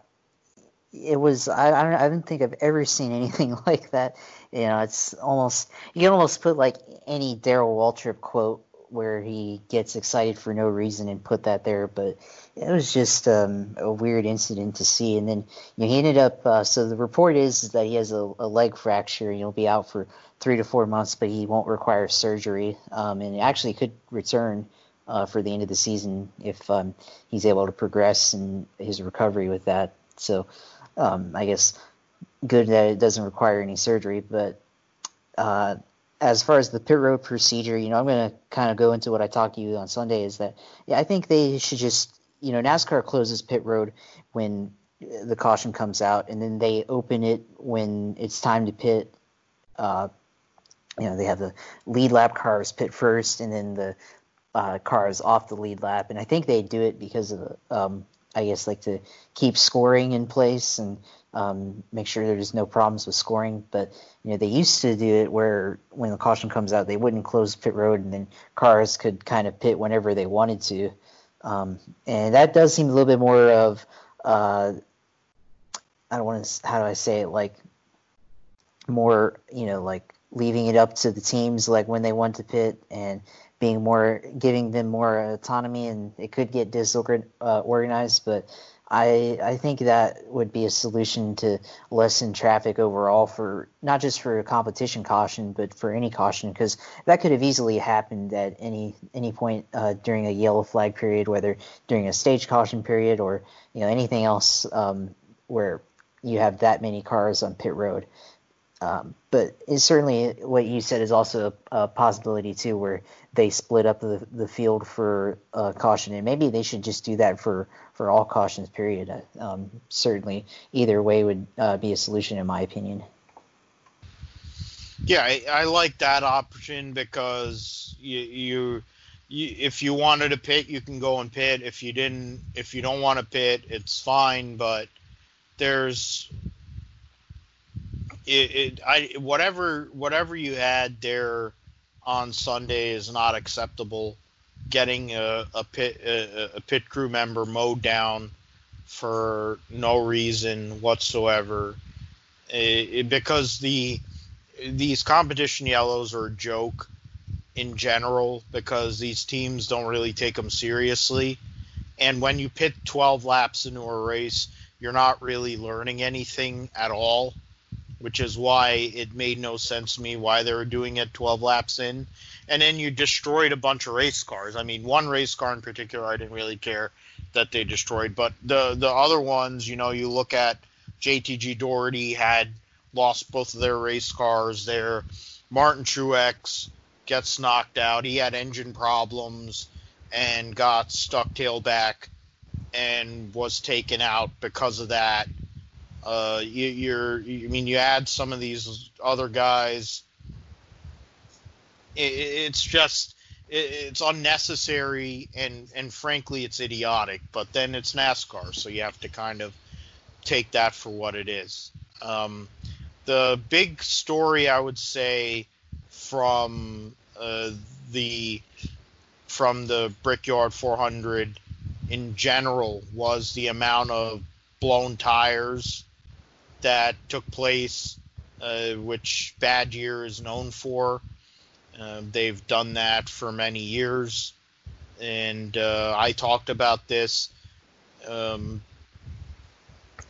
it was I, I don't I don't think I've ever seen anything [LAUGHS] like that you know, it's almost you can almost put like any Darrell Waltrip quote where he gets excited for no reason and put that there, but it was just um, a weird incident to see. And then you know, he ended up. Uh, so the report is, that he has a, a, leg fracture and he'll be out for three to four months, but he won't require surgery, um, and actually could return. Uh, for the end of the season, if um, he's able to progress in his recovery with that, so um, I guess good that it doesn't require any surgery. But uh, as far as the pit road procedure, you know, I'm going to kind of go into what I talked to you on Sunday. Is that yeah, I think they should just you know NASCAR closes pit road when the caution comes out, and then they open it when it's time to pit. Uh, you know, they have the lead lap cars pit first, and then the uh, cars off the lead lap. And I think they do it because of, um, I guess, like to keep scoring in place and um, make sure there's no problems with scoring. But you know, they used to do it where when the caution comes out, they wouldn't close pit road, and then cars could kind of pit whenever they wanted to. Um, and that does seem a little bit more of uh, I don't want to how do I say it like more you know like leaving it up to the teams like when they want to pit and being more giving them more autonomy and it could get disorganized uh, but I I think that would be a solution to lessen traffic overall for not just for a competition caution, but for any caution because that could have easily happened at any any point uh, during a yellow flag period, whether during a stage caution period or you know anything else um, where you have that many cars on pit road. Um, but certainly what you said is also a, a, possibility too, where they split up the, the field for uh, caution, and maybe they should just do that for, for all cautions. Period. Um, certainly, either way would uh, be a solution, in my opinion. Yeah, I, I like that option because you, you, you, if you wanted to pit, you can go and pit. If you didn't, if you don't want to pit, it's fine. But there's it, it I whatever whatever you had there on Sunday is not acceptable. Getting a, a pit a, a pit crew member mowed down for no reason whatsoever, it, it, because the these competition yellows are a joke in general because these teams don't really take them seriously. And when you pit 12 laps into a race, you're not really learning anything at all which is why it made no sense to me why they were doing it 12 laps in. And then you destroyed a bunch of race cars. I mean, one race car in particular, I didn't really care that they destroyed, but the the other ones, you know, you look at JTG Daugherty had lost both of their race cars there. Martin Truex gets knocked out. He had engine problems and got stuck tailback and was taken out because of that. Uh, you, you're, I mean, you add some of these other guys. It, it's just, it, it's unnecessary and and frankly, it's idiotic. But then it's NASCAR, so you have to kind of take that for what it is. Um, the big story, I would say, from uh, the from the Brickyard 400 in general was the amount of blown tires that took place, uh, which Bad Year is known for. Uh, they've done that for many years, and uh, I talked about this. Um,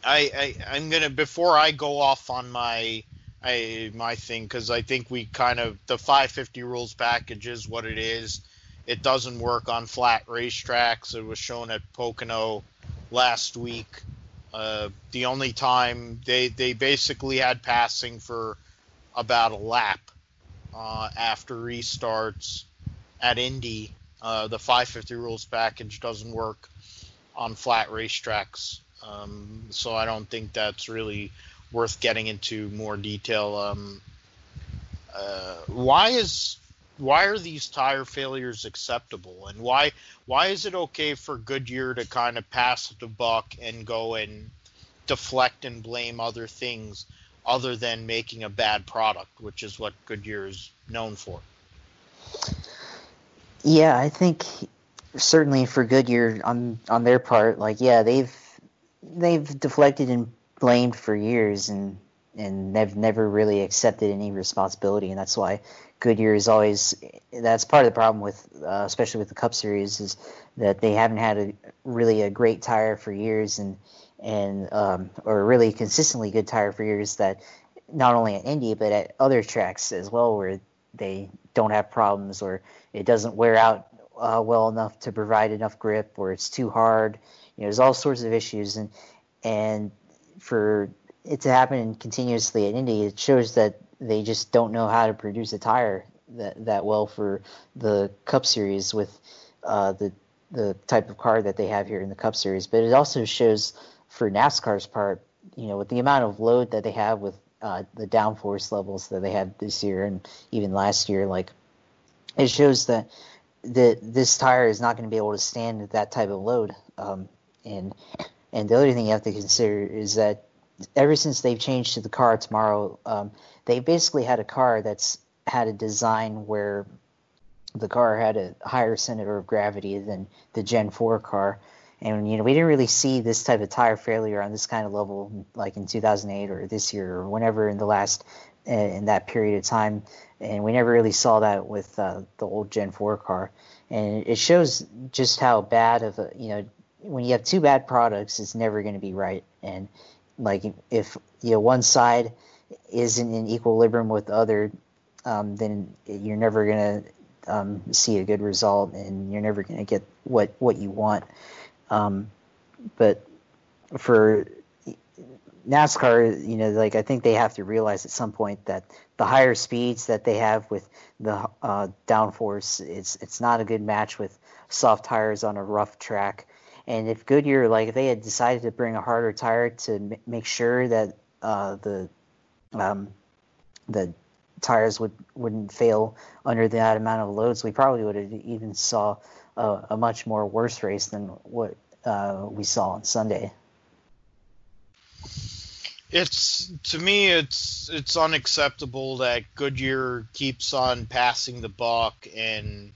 I, I am gonna before I go off on my I my thing because I think we kind of the 550 rules package is what it is. It doesn't work on flat racetracks. It was shown at Pocono last week. Uh, the only time they they basically had passing for about a lap uh, after restarts at Indy. Uh, the 550 rules package doesn't work on flat racetracks, um, so I don't think that's really worth getting into more detail. Um, uh, why is why are these tire failures acceptable and why why is it okay for Goodyear to kind of pass the buck and go and deflect and blame other things other than making a bad product, which is what Goodyear is known for? Yeah, I think certainly for Goodyear on on their part, like yeah, they've they've deflected and blamed for years and and they've never really accepted any responsibility, and that's why Goodyear is always that's part of the problem with uh, especially with the Cup Series is that they haven't had a really a great tire for years and and um, or really consistently good tire for years that not only at Indy but at other tracks as well where they don't have problems or it doesn't wear out uh, well enough to provide enough grip or it's too hard. You know, there's all sorts of issues and and for it to happen continuously at Indy, it shows that they just don't know how to produce a tire that that well for the Cup Series with uh, the the type of car that they have here in the Cup Series. But it also shows for NASCAR's part, you know, with the amount of load that they have with uh, the downforce levels that they had this year and even last year, like it shows that that this tire is not going to be able to stand that type of load. Um, and and the other thing you have to consider is that ever since they've changed to the car tomorrow, um, they basically had a car that's had a design where the car had a higher center of gravity than the Gen 4 car. And you know, we didn't really see this type of tire failure on this kind of level, like in 2008 or this year or whenever in the last uh, in that period of time. And we never really saw that with uh, the old Gen 4 car. And it shows just how bad of a you know when you have two bad products, it's never going to be right. And like if you know one side isn't in equilibrium with the other, um, then you're never to um, see a good result, and you're never to get what what you want. Um, but for NASCAR, you know, like I think they have to realize at some point that the higher speeds that they have with the uh, downforce, it's it's not a good match with soft tires on a rough track. And if Goodyear, like if they had decided to bring a harder tire to m- make sure that uh, the um, the tires would wouldn't fail under that amount of loads, we probably would have even saw a, a much more worse race than what uh, we saw on Sunday. It's to me, it's it's unacceptable that Goodyear keeps on passing the buck and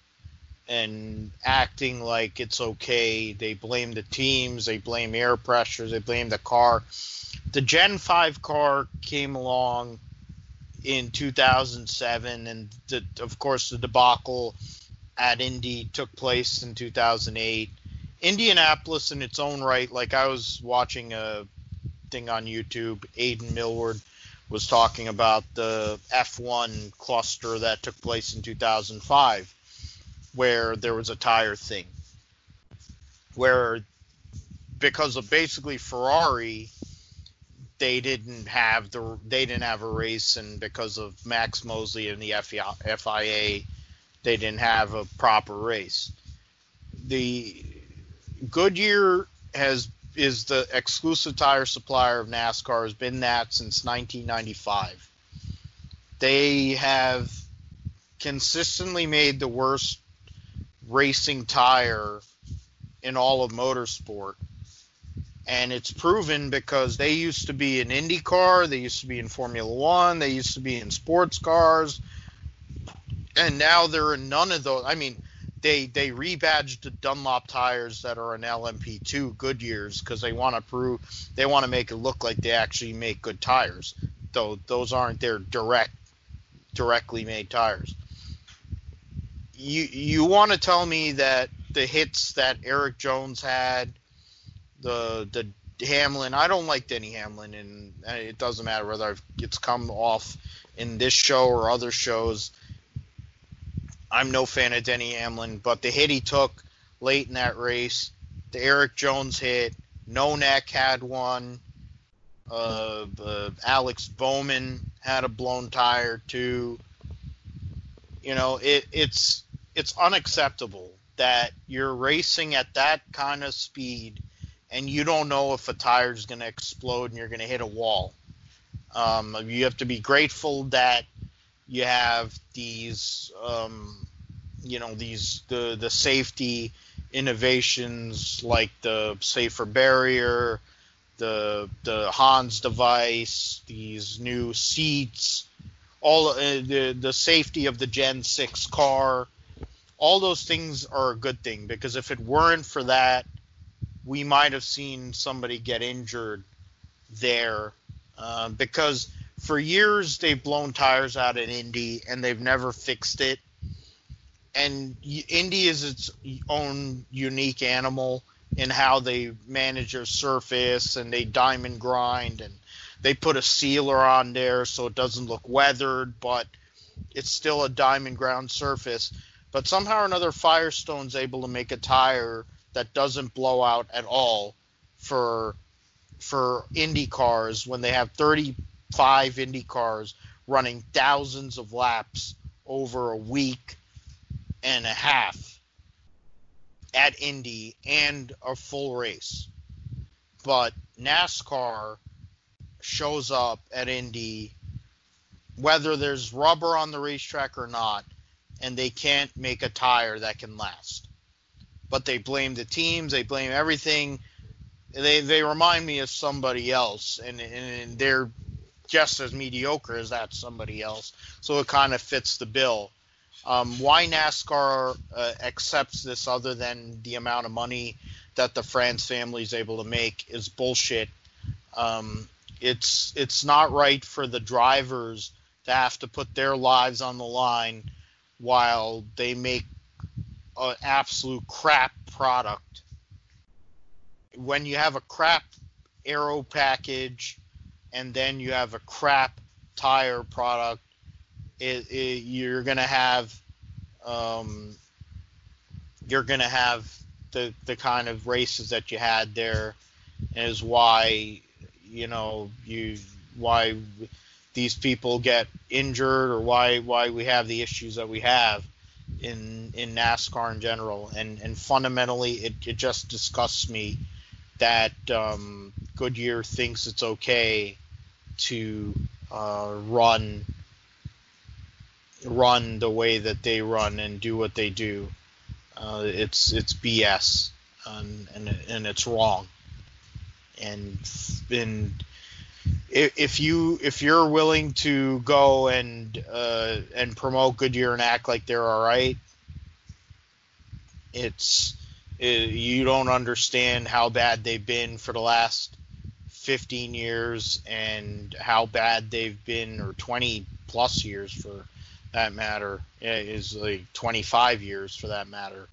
and acting like it's okay. They blame the teams, they blame air pressures, they blame the car. The Gen 5 car came along in 2007, and the, of course, the debacle at Indy took place in 2008. Indianapolis, in its own right, like I was watching a thing on YouTube, Aiden Millward was talking about the F1 cluster that took place in 2005 where there was a tire thing, where because of basically Ferrari, they didn't have the they didn't have a race, and because of Max Mosley and the FIA, they didn't have a proper race. The Goodyear has is the exclusive tire supplier of NASCAR has been that since 1995. They have consistently made the worst racing tire in all of motorsport. And it's proven because they used to be in IndyCar, they used to be in Formula One, they used to be in sports cars, and now they're in none of those. I mean, they they rebadged the Dunlop tires that are in LMP2 Goodyears because they want to prove they want to make it look like they actually make good tires, though those aren't their direct directly made tires you you want to tell me that the hits that Erik Jones had, the the Hamlin, I don't like Denny Hamlin, and it doesn't matter whether it's come off in this show or other shows. I'm no fan of Denny Hamlin, but the hit he took late in that race, the Erik Jones hit, No Neck had one. Uh, uh, Alex Bowman had a blown tire too. You know, it, it's it's unacceptable that you're racing at that kind of speed and you don't know if a tire is going to explode and you're going to hit a wall. Um, you have to be grateful that you have these, um, you know, these the the safety innovations like the safer barrier, the the Hans device, these new seats, all uh, the the safety of the Gen Six car all those things are a good thing because if it weren't for that, we might have seen somebody get injured there uh, because for years they've blown tires out in Indy and they've never fixed it. And Indy is its own unique animal in how they manage their surface and they diamond grind and they put a sealer on there so it doesn't look weathered, but it's still a diamond ground surface. But somehow or another, Firestone's able to make a tire that doesn't blow out at all for for Indy cars when they have 35 Indy cars running thousands of laps over a week and a half at Indy and a full race. But NASCAR shows up at Indy whether there's rubber on the racetrack or not and they can't make a tire that can last. But they blame the teams, they blame everything. They they remind me of somebody else, and, and they're just as mediocre as that somebody else. So it kind of fits the bill. Um, why NASCAR uh, accepts this other than the amount of money that the France family is able to make is bullshit. Um, it's it's not right for the drivers to have to put their lives on the line while they make an absolute crap product. When you have a crap aero package and then you have a crap tire product, it, it, you're gonna have um, you're gonna have the the kind of races that you had there, is why you know you why these people get injured or why why we have the issues that we have in in NASCAR in general. And and fundamentally, it, it just disgusts me that um, Goodyear thinks it's okay to uh, run run the way that they run and do what they do. Uh, it's it's BS and, and and it's wrong. And and if you if you're willing to go and uh, and promote Goodyear and act like they're all right, it's it, you don't understand how bad they've been for the last 15 years and how bad they've been or 20 plus years for that matter. Is like 25 years for that matter.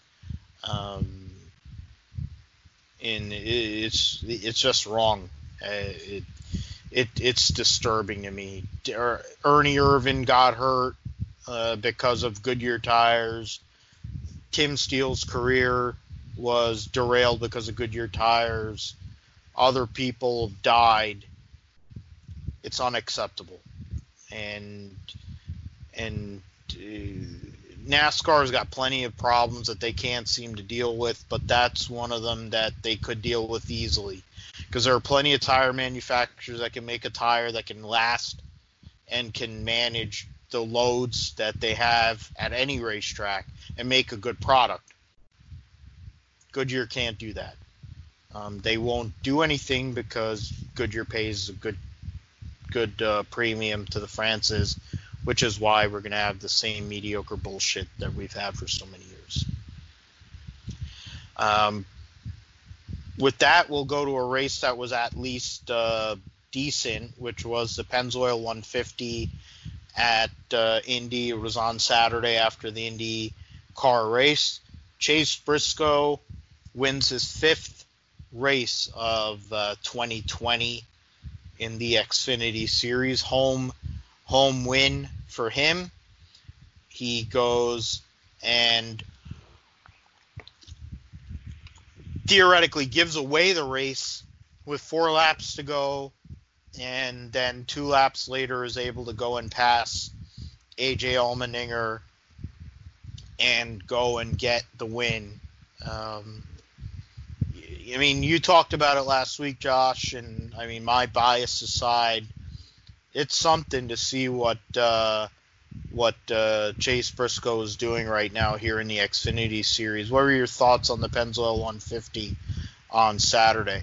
Um, and it's it's just wrong. Uh, it, it it's disturbing to me. Er, Ernie Irvan got hurt uh, because of Goodyear tires. Tim Steele's career was derailed because of Goodyear tires. Other people died. It's unacceptable, and and uh, NASCAR's got plenty of problems that they can't seem to deal with, but that's one of them that they could deal with easily because there are plenty of tire manufacturers that can make a tire that can last and can manage the loads that they have at any racetrack and make a good product. Goodyear can't do that. Um, they won't do anything because Goodyear pays a good good uh, premium to the Frances, which is why we're going to have the same mediocre bullshit that we've had for so many years. Um, with that, we'll go to a race that was at least uh, decent, which was the Pennzoil 150 at uh, Indy. It was on Saturday after the Indy car race. Chase Briscoe wins his fifth race of uh, 2020 in the Xfinity Series. Home home win for him. He goes and theoretically gives away the race with four laps to go, and then two laps later is able to go and pass AJ Allmendinger and go and get the win. Um, I mean, you talked about it last week, Josh, and I mean, my bias aside, it's something to see what uh, what uh, Chase Briscoe is doing right now here in the Xfinity Series. What were your thoughts on the Pennzoil 150 on Saturday?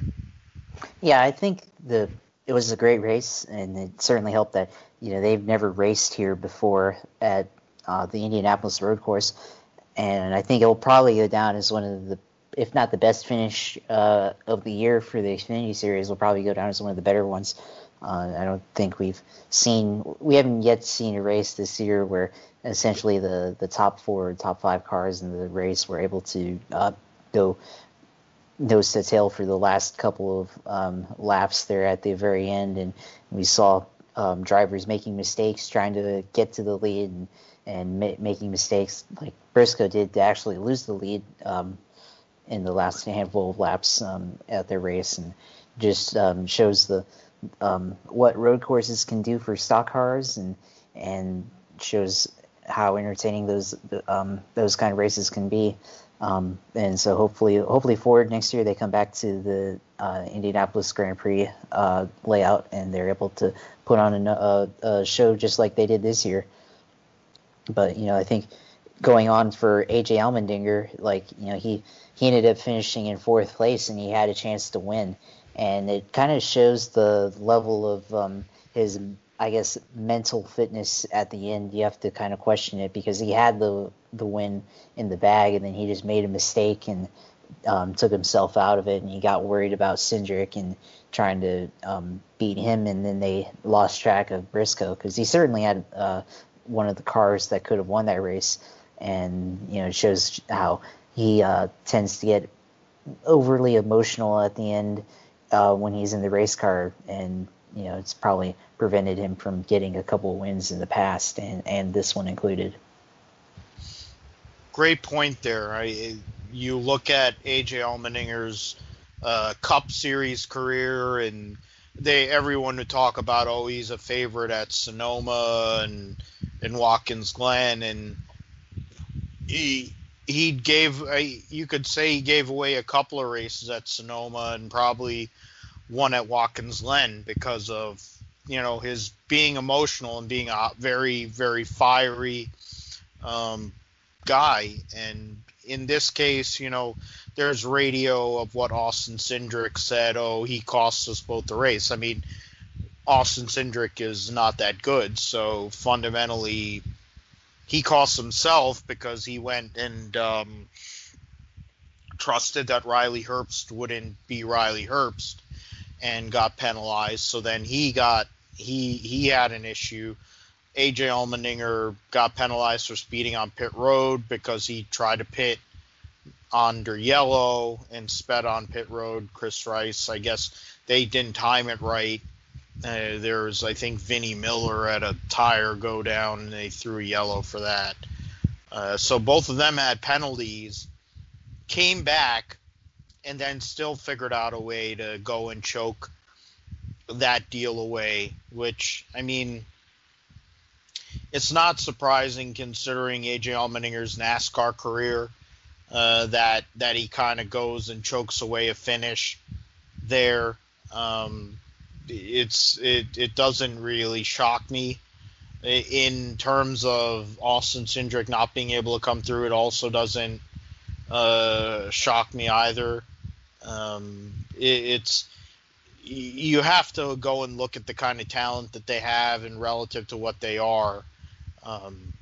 Yeah, I think the it was a great race, and it certainly helped that you know they've never raced here before at uh, the Indianapolis Road Course, and I think it will probably go down as one of the if not the best finish uh, of the year for the Xfinity Series, will probably go down as one of the better ones. Uh, I don't think we've seen we haven't yet seen a race this year where essentially the the top four, top five cars in the race were able to uh, go nose to tail for the last couple of um, laps there at the very end, and we saw um, drivers making mistakes trying to get to the lead and, and ma- making mistakes. Like Briscoe did to actually lose the lead um, in the last handful of laps um, at their race, and just um, shows the um, what road courses can do for stock cars and and shows how entertaining those um, those kind of races can be. Um, and so hopefully hopefully forward next year they come back to the uh, Indianapolis Grand Prix uh, layout and they're able to put on a, a, show just like they did this year. But you know I think going on for AJ Allmendinger, like you know he he ended up finishing in fourth place and he had a chance to win and it kind of shows the level of um, his, I guess, mental fitness at the end. You have to kind of question it because he had the the win in the bag, and then he just made a mistake and um, took himself out of it, and he got worried about Cindric and trying to um, beat him, and then they lost track of Briscoe because he certainly had uh, one of the cars that could have won that race, and you know it shows how he uh, tends to get overly emotional at the end uh, when he's in the race car, and you know it's probably prevented him from getting a couple of wins in the past, and and this one included. Great point there. I, you look at AJ Allmendinger's uh, Cup Series career, and they everyone would talk about oh he's a favorite at Sonoma and and Watkins Glen, and he he gave you could say he gave away a couple of races at Sonoma and probably one at Watkins Glen because of you know his being emotional and being a very very fiery um, guy. And in this case you know there's radio of what Austin Cindric said oh he cost us both the race. I mean Austin Cindric is not that good so fundamentally he cost himself because he went and um, trusted that Riley Herbst wouldn't be Riley Herbst and got penalized. So then he got he he had an issue. AJ Allmendinger got penalized for speeding on pit road because he tried to pit under yellow and sped on pit road. Chris Rice, I guess they didn't time it right uh, there's, I think, Vinnie Miller at a tire go down, and they threw yellow for that. Uh, so both of them had penalties, came back, and then still figured out a way to go and choke that deal away. Which, I mean, it's not surprising considering AJ Allmendinger's NASCAR career uh, that that he kind of goes and chokes away a finish there. Um, it's it it doesn't really shock me in terms of Austin Cindric not being able to come through. It also doesn't uh, shock me either. Um, it, it's you have to go and look at the kind of talent that they have and relative to what they are. Um,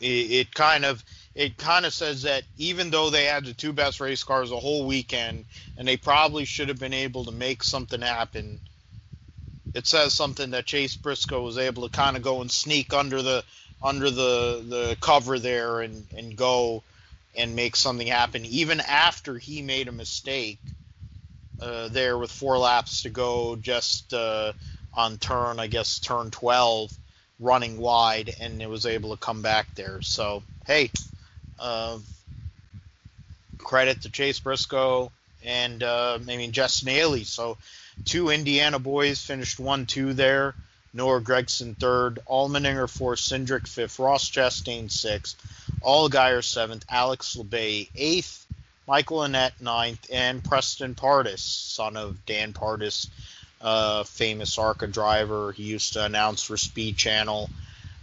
it, it kind of it kind of says that even though they had the two best race cars the whole weekend and they probably should have been able to make something happen, it says something that Chase Briscoe was able to kind of go and sneak under the under the the cover there and and go and make something happen even after he made a mistake uh, there with four laps to go just uh, on turn I guess turn 12 running wide and it was able to come back there so hey uh, credit to Chase Briscoe and uh, I mean Justin Haley. So two Indiana boys finished one two there. Noah Gragson third, Allmendinger fourth, Cindric fifth, Ross Chastain sixth, Allgaier seventh, Alex Labbe eighth, Michael Annett ninth, and Preston Pardus, son of Dan Pardus, uh, famous ARCA driver. He used to announce for Speed Channel.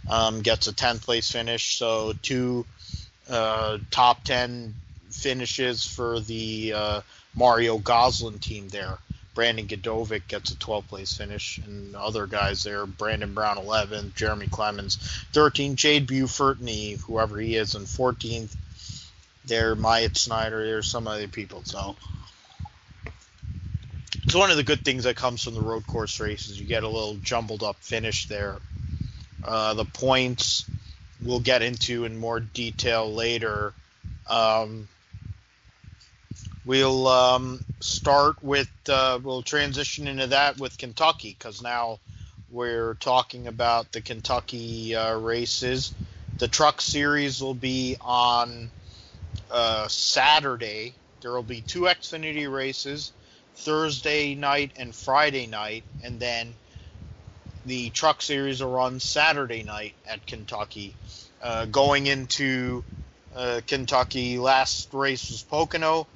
Um, gets a 10th place finish. So two uh, top 10 finishes for the uh, Mario Gosselin team there. Brandon Gdovic gets a 12th place finish, and other guys there Brandon Brown 11th, Jeremy Clements 13th, Jade Buford, and he, whoever he is in 14th. There, Myatt Snider, there's some other people. So it's one of the good things that comes from the road course races. You get a little jumbled up finish there. Uh, the points we'll get into in more detail later. Um, we'll um, start with uh, we'll transition into that with Kentucky because now we're talking about the Kentucky uh, races. The Truck Series will be on uh, Saturday. There will be two Xfinity races, Thursday night and Friday night, and then the Truck Series will run Saturday night at Kentucky. Uh, going into uh, Kentucky, last race was Pocono.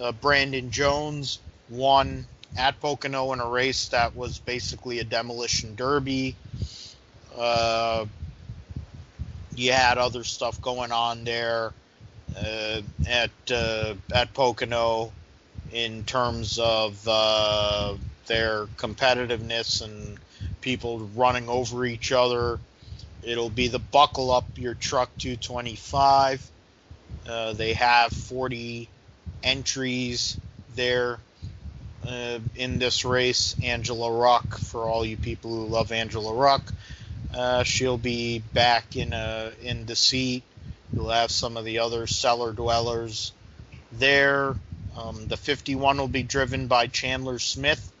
Uh, Brandon Jones won at Pocono in a race that was basically a demolition derby. Uh, you had other stuff going on there uh, at uh, at Pocono in terms of their competitiveness and people running over each other It'll be the buckle up your truck 225. Uh, they have 40 entries there uh, in this race. Angela Ruch, for all you people who love Angela Ruch, uh, she'll be back in a, in the seat. You'll have some of the other cellar dwellers there. Um, the 51 will be driven by Chandler Smith,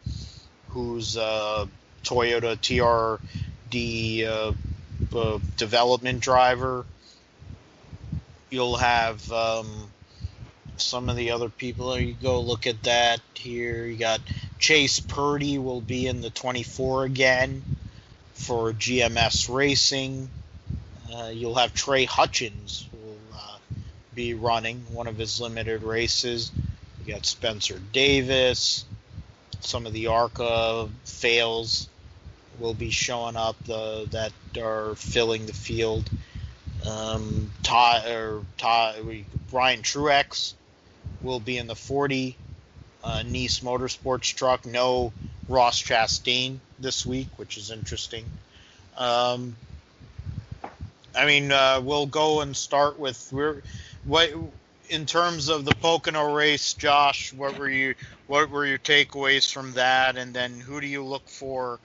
who's a Toyota TRD uh, uh, development driver. You'll have um, some of the other people. You go look at that here. You got Chase Purdy will be in the 24 again for GMS Racing. Uh, you'll have Trey Hutchens will uh, be running one of his limited races. You got Spencer Davis. Some of the ARCA fails will be showing up the, that are filling the field. Um, Todd or Todd, Brian Truex will be in the 40 uh, Niece Motorsports truck. No Ross Chastain this week, which is interesting. Um, I mean, uh, we'll go and start with we're what in terms of the Pocono race, Josh. What were you what were your takeaways from that? And then who do you look for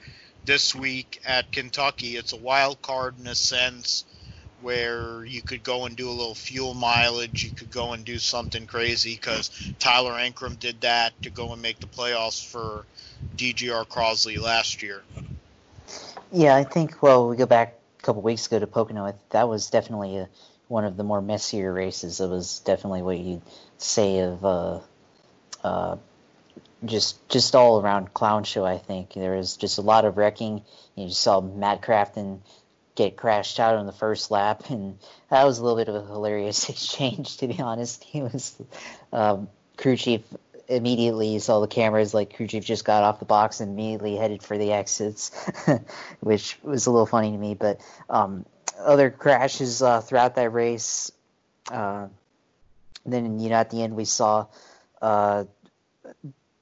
this week at Kentucky? It's a wild card in a sense where you could go and do a little fuel mileage. You could go and do something crazy because Tyler Ankrum did that to go and make the playoffs for DGR Crosley last year. Yeah, I think, well, we go back a couple weeks ago to Pocono. That was definitely a, one of the more messier races. It was definitely what you'd say of uh, uh, just just all around clown show. I think there was just a lot of wrecking. You saw Matt Crafton get crashed out on the first lap, and that was a little bit of a hilarious [LAUGHS] exchange, to be honest. He was um, crew chief immediately saw the cameras like crew chief just got off the box and immediately headed for the exits, [LAUGHS] which was a little funny to me. But um, other crashes uh, throughout that race. Uh, then you know at the end we saw uh,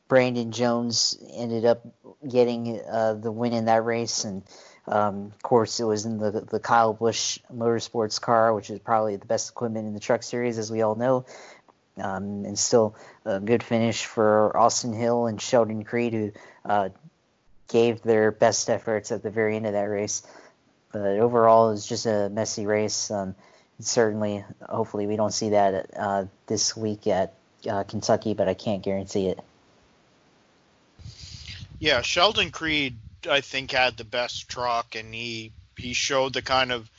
Brandon Jones ended up getting uh, the win in that race and um, of course, it was in the the Kyle Busch Motorsports car, which is probably the best equipment in the Truck Series, as we all know. Um, and still a good finish for Austin Hill and Sheldon Creed, who uh, gave their best efforts at the very end of that race. But overall, it was just a messy race. Um, certainly, hopefully, we don't see that uh, this week at uh, Kentucky, but I can't guarantee it. Yeah, Sheldon Creed I think had the best truck, and he he showed the kind of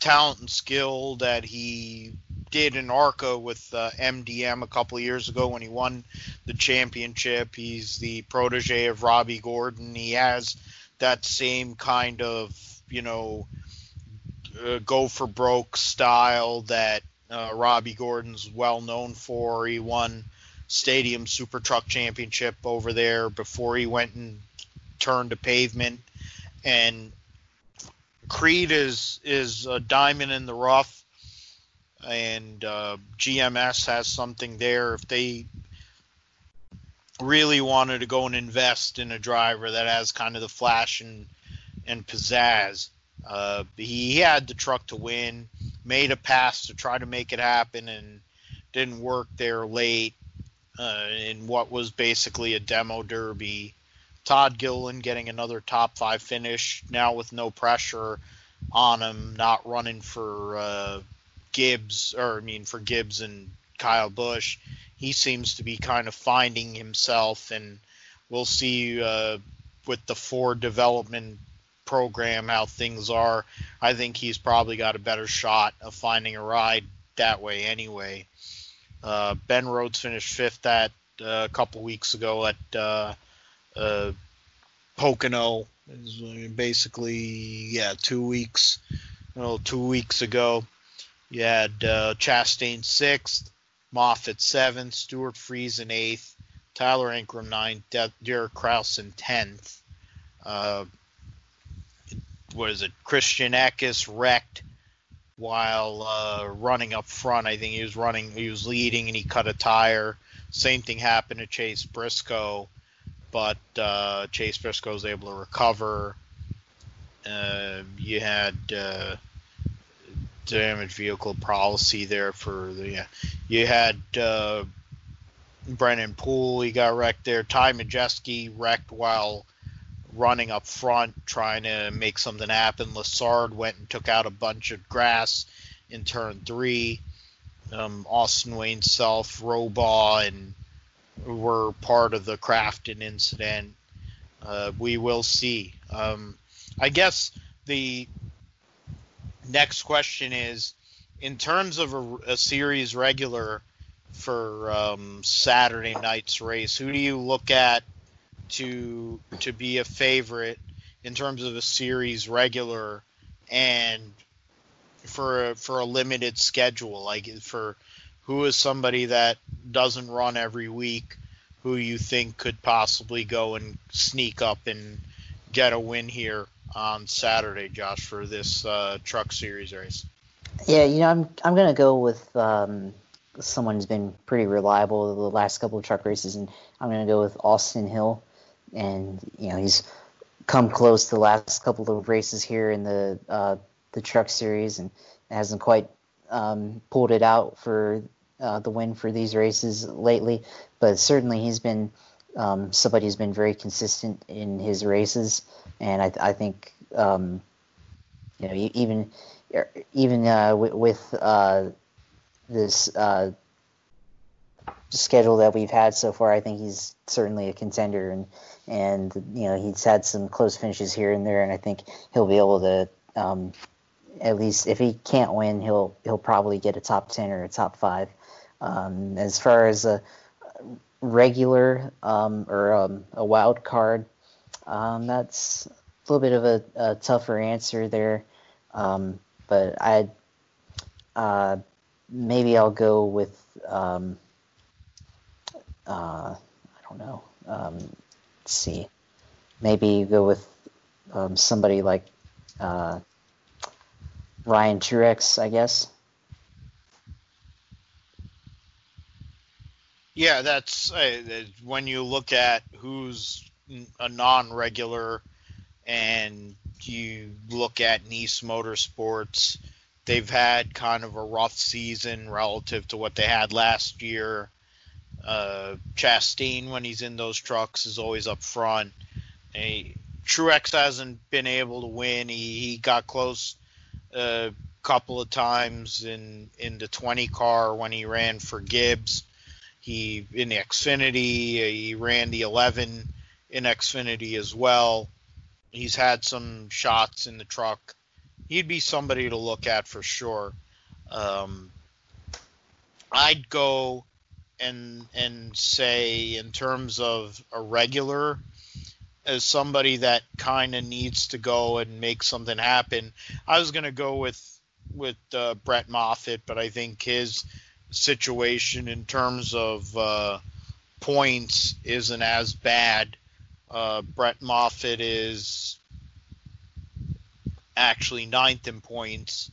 talent and skill that he did in ARCA with uh, MDM a couple of years ago when he won the championship. He's the protege of Robby Gordon. He has that same kind of you know uh, go for broke style that uh, Robby Gordon's well known for. He won Stadium Super Truck Championship over there before he went and turn to pavement. And Creed is is a diamond in the rough, and uh, GMS has something there. If they really wanted to go and invest in a driver that has kind of the flash and and pizzazz, uh, he had the truck to win. Made a pass to try to make it happen, and didn't work there late uh, in what was basically a demo derby Todd Gilliland getting another top five finish now with no pressure on him, not running for uh, Gibbs or I mean for Gibbs and Kyle Busch. He seems to be kind of finding himself, and we'll see uh, with the Ford development program how things are. I think he's probably got a better shot of finding a ride that way anyway. Uh, ben Rhodes finished fifth at uh, a couple weeks ago at uh, uh, Pocono. basically, yeah, two weeks, well, two weeks ago. You had uh, Chastain sixth, Moffitt seventh, Stewart Friesen eighth, Tyler Ankrum ninth, Derek Kraus in tenth. Uh, what is it? Christian Eckes wrecked while uh, running up front. I think he was running, he was leading, and he cut a tire. Same thing happened to Chase Briscoe but uh, Chase Briscoe was able to recover. Uh, you had uh, damaged vehicle policy there for the. Yeah. You had uh, Brennan Poole, he got wrecked there. Ty Majeski wrecked while running up front, trying to make something happen. Lessard went and took out a bunch of grass in turn three. um, Austin Wayne Self, Robaugh, and were part of the Crafton incident. Uh, we will see. Um, I guess the next question is in terms of a, a series regular for um, Saturday night's race, who do you look at to to be a favorite in terms of a series regular and for for a limited schedule? Like for who is somebody that doesn't run every week, who you think could possibly go and sneak up and get a win here on Saturday, Josh, for this uh, Truck Series race? Yeah, you know, I'm I'm gonna go with um, someone who's been pretty reliable the last couple of truck races, and I'm gonna go with Austin Hill, and you know he's come close the last couple of races here in the uh, the Truck Series, and hasn't quite um, pulled it out for uh, the win for these races lately, but certainly he's been um, somebody who's been very consistent in his races, and I, I think um, you know even even uh, with, with uh, this uh, schedule that we've had so far, I think he's certainly a contender, and and you know he's had some close finishes here and there, and I think he'll be able to um, at least if he can't win, he'll he'll probably get a top ten or a top five. Um, as far as a regular um, or um, a wild card, um, that's a little bit of a, a tougher answer there. Um, but I uh, maybe I'll go with um, uh, I don't know. Let's see, maybe go with somebody like uh, Ryan Truex, I guess. Yeah, that's uh, when you look at who's a non-regular and you look at Niece Motorsports, they've had kind of a rough season relative to what they had last year. Uh, Chastain, when he's in those trucks, is always up front. Truex hasn't been able to win. He, he got close a couple of times in in the 20 car when he ran for Gibbs. He in Xfinity, he ran the 11 in Xfinity as well. He's had some shots in the truck. He'd be somebody to look at for sure. Um, I'd go and and say in terms of a regular as somebody that kind of needs to go and make something happen. I was going to go with with uh, Brett Moffitt, but I think his situation in terms of uh, points isn't as bad uh, Brett Moffitt is actually ninth in points,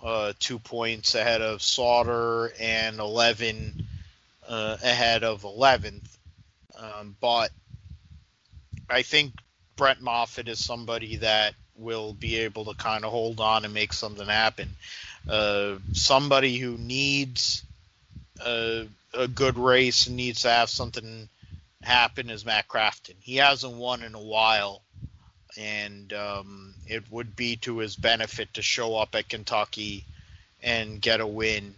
uh, two points ahead of Sauter and 11 uh, ahead of 11th. Um, but I think Brett Moffitt is somebody that will be able to kind of hold on and make something happen. Uh, somebody who needs a, a good race and needs to have something happen is Matt Crafton. He hasn't won in a while, and um, it would be to his benefit to show up at Kentucky and get a win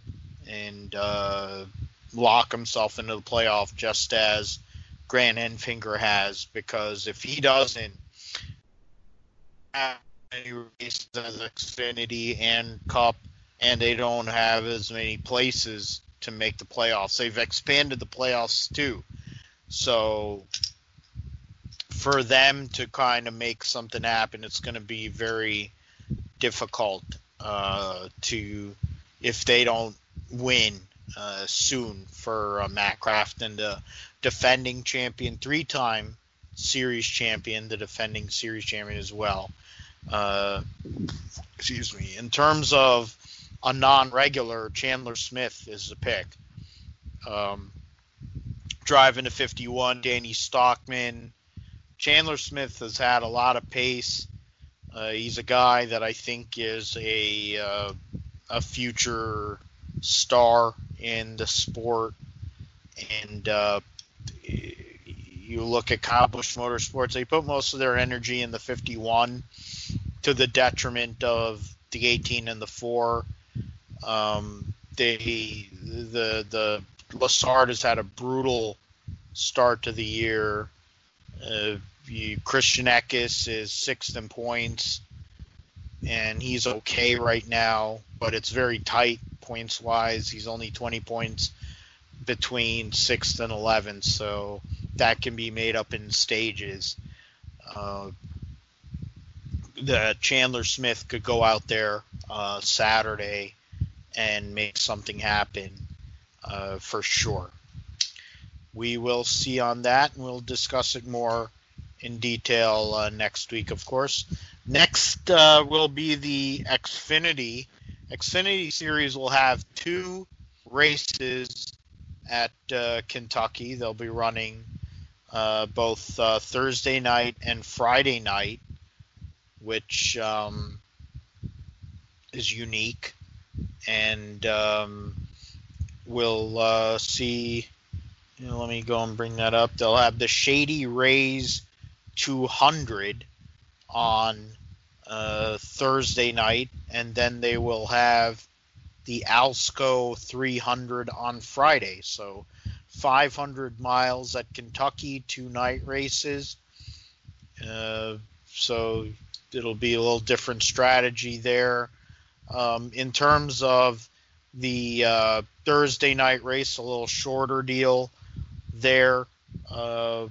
and uh, lock himself into the playoff just as Grant Enfinger has. Because if he doesn't have any races as Xfinity and Cup, and they don't have as many places to make the playoffs, they've expanded the playoffs too. So for them to kind of make something happen, it's going to be very difficult uh, to if they don't win uh, soon for uh, Matt Crafton, the defending champion, three-time series champion, the defending series champion as well. Uh, excuse me. In terms of a non-regular, Chandler Smith is the pick. Um, driving to 51. Danny Stockman. Chandler Smith has had a lot of pace. Uh, he's a guy that I think is a uh, a future star in the sport, and uh, you look at Kyle Busch Motorsports. They put most of their energy in the 51, to the detriment of the 18 and the four. Um, they the the Lessard has had a brutal start to the year. Uh, you, Christian is sixth in points, and he's okay right now, but it's very tight points wise. He's only 20 points between sixth and 11th, so that can be made up in stages. Uh, the Chandler Smith could go out there uh, Saturday and make something happen uh, for sure. We will see on that, and we'll discuss it more in detail uh, next week, of course. Next uh, will be the Xfinity. Xfinity Series will have two races at uh, Kentucky. They'll be running uh, both uh, Thursday night and Friday night, which um, is unique. And um, we'll uh, see. You know, let me go and bring that up. They'll have the Shady Rays 200 on uh, Thursday night, and then they will have the Alsco 300 on Friday. So 500 miles at Kentucky, two night races. Uh, so it'll be a little different strategy there. Um, in terms of the uh, Thursday night race, a little shorter deal there. Uh,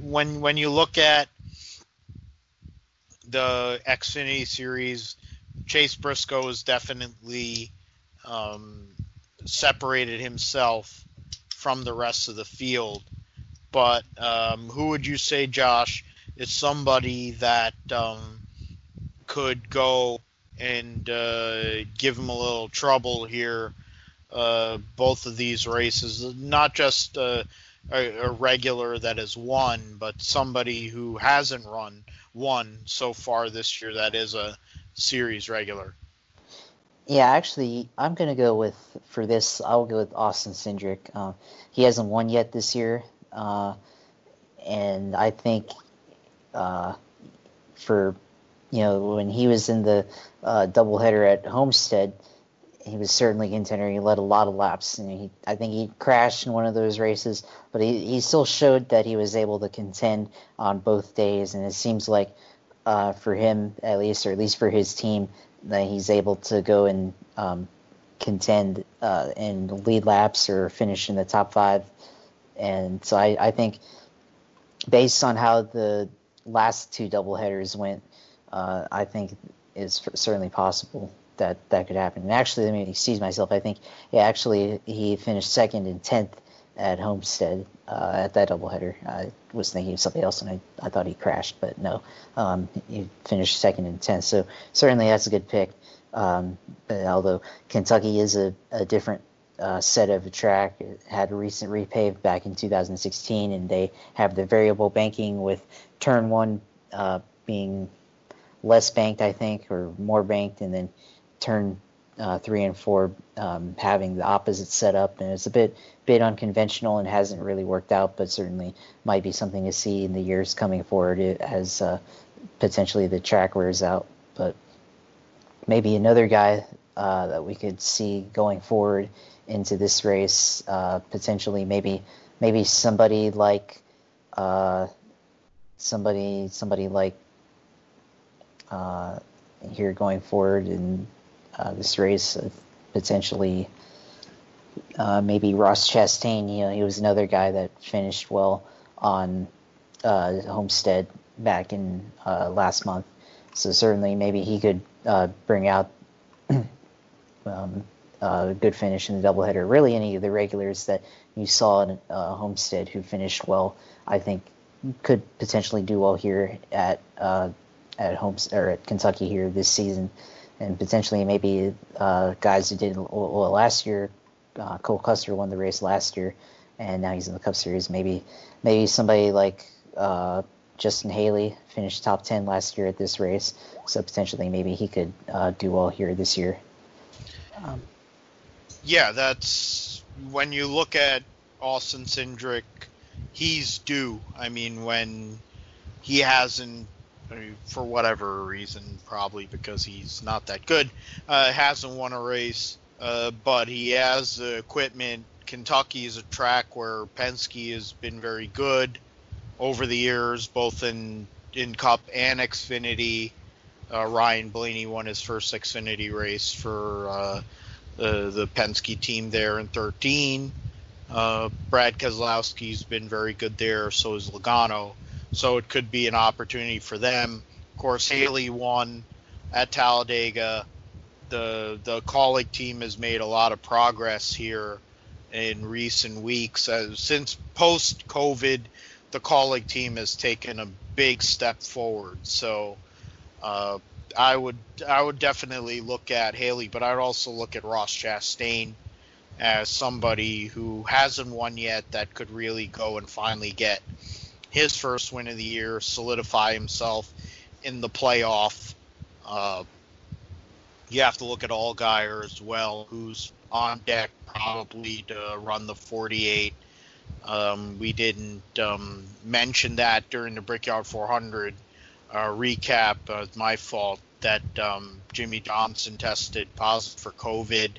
when when you look at the Xfinity series, Chase Briscoe has definitely um, separated himself from the rest of the field. But um, who would you say, Josh, is somebody that um, could go and uh, give him a little trouble here? Uh, both of these races, not just uh, a, a, regular that has won, but somebody who hasn't run won so far this year that is a series regular. Yeah, actually, I'm gonna go with for this. I'll go with Austin Cindric. Uh, he hasn't won yet this year, uh, and I think uh, for you know when he was in the uh, doubleheader at Homestead, he was certainly a contender. He led a lot of laps, and he, I think he crashed in one of those races, but he, he still showed that he was able to contend on both days. And it seems like uh, for him, at least, or at least for his team, that he's able to go and um, contend uh, and lead laps or finish in the top five. And so I, I think, based on how the last two doubleheaders went, uh, I think is certainly possible that that could happen. And actually, let me excuse myself. I think yeah, actually he finished second and tenth at Homestead uh, at that doubleheader. I was thinking of something else, and I, I thought he crashed, but no, um, he finished second and tenth. So certainly that's a good pick. Um, but although Kentucky is a, a different uh, set of a track, it had a recent repave back in 2016, and they have the variable banking with turn one uh, being less banked, I think, or more banked, and then turn uh, three and four um, having the opposite setup, and it's a bit bit unconventional and hasn't really worked out, but certainly might be something to see in the years coming forward as uh, potentially the track wears out. But maybe another guy uh, that we could see going forward into this race, uh, potentially maybe maybe somebody like uh, somebody somebody like uh, here going forward in uh, this race. Uh, potentially, uh, maybe Ross Chastain. You know, he was another guy that finished well on uh, Homestead back in uh, last month. So certainly, maybe he could bring out [CLEARS THROAT] um, a good finish in the doubleheader. Really, any of the regulars that you saw in Homestead who finished well, I think could potentially do well here at uh, at home or at Kentucky here this season and potentially maybe uh, guys who did well last year. Uh, Cole Custer won the race last year, and now he's in the Cup Series. Maybe maybe somebody like uh, Justin Haley finished top ten last year at this race, so potentially maybe he could uh, do well here this year. Um, yeah, that's when you look at Austin Cindric, he's due. I mean, when he hasn't for whatever reason, probably because he's not that good, uh, hasn't won a race uh, but he has the equipment. Kentucky is a track where Penske has been very good over the years, both in in Cup and Xfinity. Uh, Ryan Blaney won his first Xfinity race for uh, the the Penske team there in 13. Uh, Brad Keselowski's been very good there, so is Logano. So it could be an opportunity for them. Of course, Haley won at Talladega. The the Kaulig team has made a lot of progress here in recent weeks. Uh, since post COVID, the Kaulig team has taken a big step forward. So uh, I would I would definitely look at Haley, but I'd also look at Ross Chastain as somebody who hasn't won yet that could really go and finally get his first win of the year, solidify himself in the playoff. Uh, you have to look at All Allgaier as well, who's on deck probably to run the 48. Um, we didn't um, mention that during the Brickyard 400 uh, recap. Uh, my fault that um, Jimmie Johnson tested positive for COVID.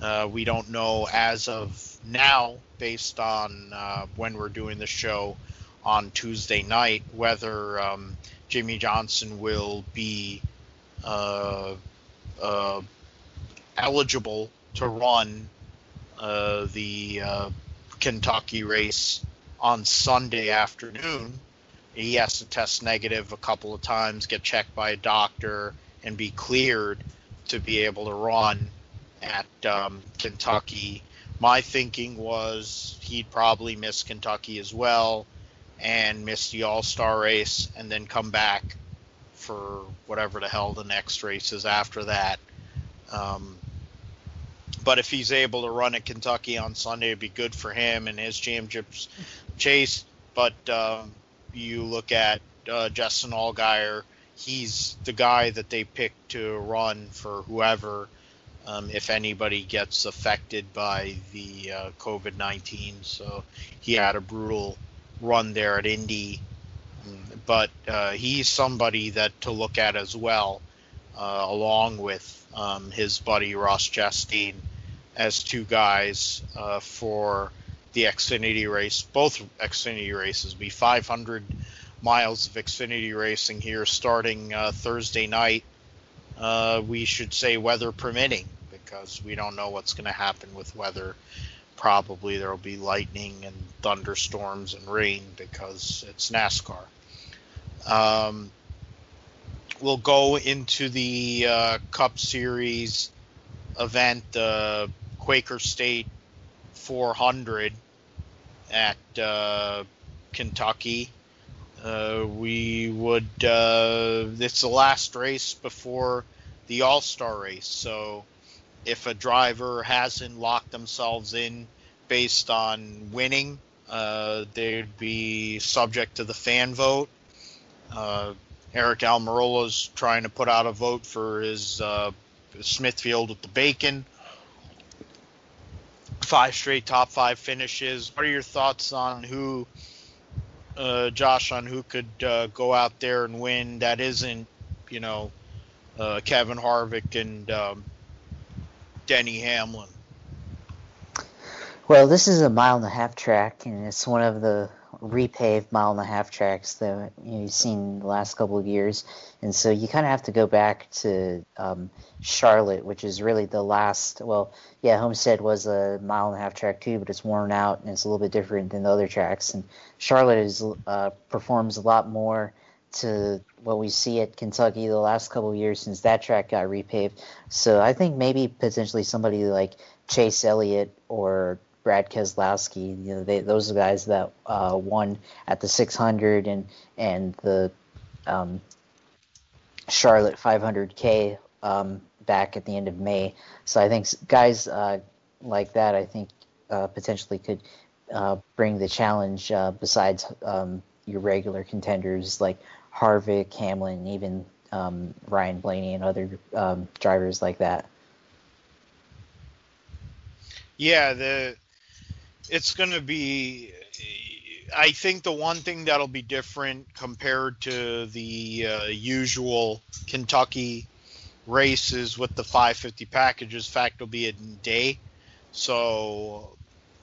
Uh, we don't know as of now, based on uh, when we're doing the show on Tuesday night, whether um, Jimmie Johnson will be uh, uh eligible to run uh, the uh, Kentucky race on Sunday afternoon. He has to test negative a couple of times, get checked by a doctor, and be cleared to be able to run at um, Kentucky. My thinking was he'd probably miss Kentucky as well and miss the All Star race and then come back for whatever the hell the next race is after that. Um, but if he's able to run at Kentucky on Sunday, it'd be good for him and his championships chase. But um, you look at uh, Justin Allgaier, he's the guy that they picked to run for whoever um, if anybody gets affected by the uh, COVID 19. So he had a brutal run there at Indy. But uh, he's somebody that to look at as well, uh, along with um, his buddy Ross Chastain, as two guys uh, for the Xfinity race. Both Xfinity races be 500 miles of Xfinity racing here starting uh, Thursday night. Uh, we should say weather permitting because we don't know what's going to happen with weather. Probably there will be lightning and thunderstorms and rain because it's NASCAR. Um, we'll go into the uh, Cup Series event, the Quaker State 400 at uh, Kentucky. Uh, we would. Uh, it's the last race before the All Star race, so if a driver hasn't locked themselves in based on winning, uh, they'd be subject to the fan vote. Uh, Aric Almirola's trying to put out a vote for his uh, Smithfield with the bacon. Five straight top five finishes. What are your thoughts on who, uh, Josh, on who could uh, go out there and win that isn't, you know, uh, Kevin Harvick and um, Denny Hamlin? Well, this is a mile and a half track, and it's one of the repaved mile and a half tracks that you've seen the last couple of years. And so you kind of have to go back to um, Charlotte, which is really the last. Well, yeah, Homestead was a mile and a half track too, but it's worn out and it's a little bit different than the other tracks. And Charlotte is uh, performs a lot more to what we see at Kentucky the last couple years since that track got repaved. So I think maybe potentially somebody like Chase Elliott or Brad Keselowski, you know, they, those are guys that uh, won at the 600 and and the um, Charlotte 500K um, back at the end of May. So I think guys uh, like that, I think uh, potentially could uh, bring the challenge uh, besides um, your regular contenders like Harvick, Hamlin, even um, Ryan Blaney and other um, drivers like that. Yeah, the it's going to be. I think the one thing that'll be different compared to the uh, usual Kentucky races with the 550 packages. Fact, it'll be a day, so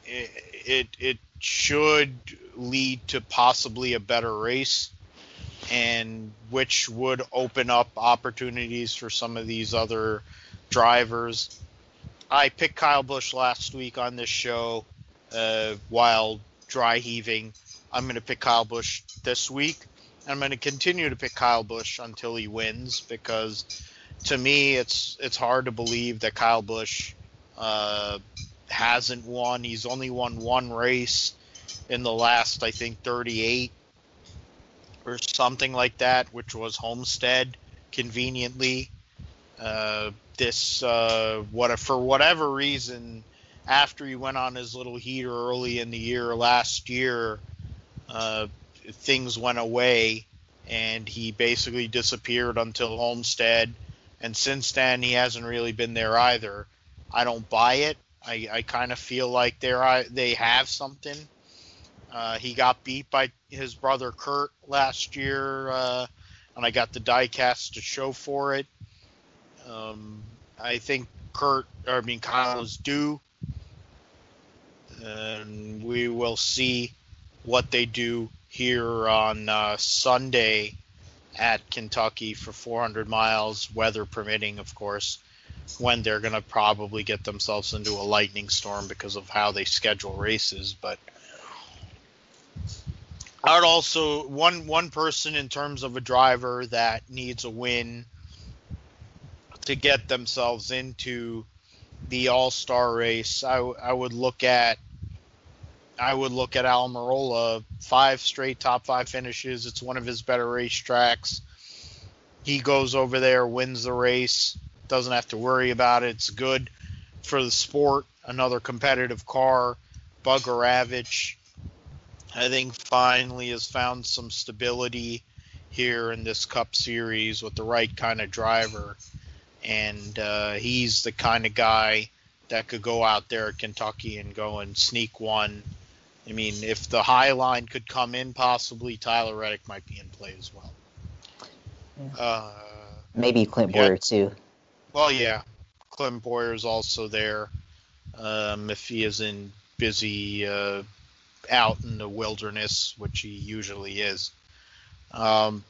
it, it it should lead to possibly a better race, and which would open up opportunities for some of these other drivers. I picked Kyle Busch last week on this show uh, while dry heaving. I'm going to pick Kyle Busch this week. I'm going to continue to pick Kyle Busch until he wins because to me it's it's hard to believe that Kyle Busch uh, hasn't won. He's only won one race in the last I think 38 or something like that, which was Homestead conveniently. Uh, this uh, what for whatever reason after he went on his little heater early in the year last year, uh, things went away and he basically disappeared until Homestead. And since then, he hasn't really been there either. I don't buy it. I, I kind of feel like they're they have something. Uh, he got beat by his brother Kurt last year, uh, and I got the diecast to show for it. Um, I think Kurt, or I mean Kyle is due, and we will see what they do here on uh, Sunday at Kentucky for 400 miles, weather permitting, of course, when they're going to probably get themselves into a lightning storm because of how they schedule races. But I would also one one person in terms of a driver that needs a win to get themselves into the All Star race. I, I would look at I would look at Almirola. Five straight top five finishes. It's one of his better racetracks. He goes over there, wins the race, doesn't have to worry about it. It's good for the sport. Another competitive car. Bugarewicz, I think, finally has found some stability here in this Cup Series with the right kind of driver. And uh, he's the kind of guy that could go out there at Kentucky and go and sneak one I mean, if the high line could come in, possibly Tyler Reddick might be in play as well. Yeah. Uh, Maybe Clint yeah. Bowyer too. Well, yeah, Clint Bowyer is also there. Um, if he isn't busy uh, out in the wilderness, which he usually is. Um,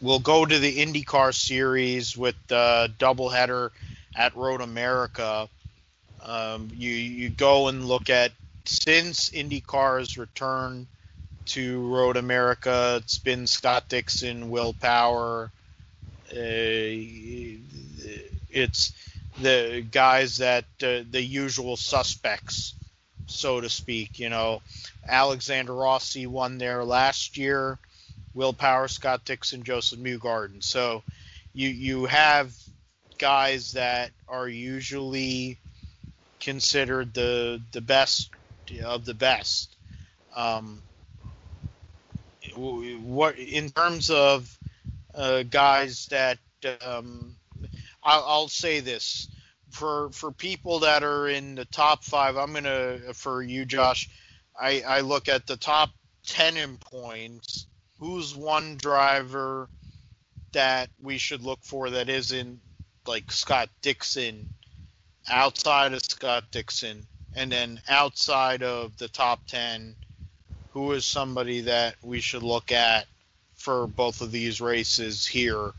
we'll go to the IndyCar series with the doubleheader at Road America. Um, you you go and look at since IndyCar's return to Road America, it's been Scott Dixon, Will Power. Uh, it's the guys that uh, the usual suspects, so to speak. You know, Alexander Rossi won there last year. Will Power, Scott Dixon, Josef Newgarden. So you you have guys that are usually considered the the best of the best. Um, what in terms of uh, guys that um, I'll, I'll, say this for for people that are in the top five. I'm gonna for you, Josh. I, I look at the top ten in points. Who's one driver that we should look for that isn't like Scott Dixon outside of Scott Dixon, and then outside of the top 10, who is somebody that we should look at for both of these races here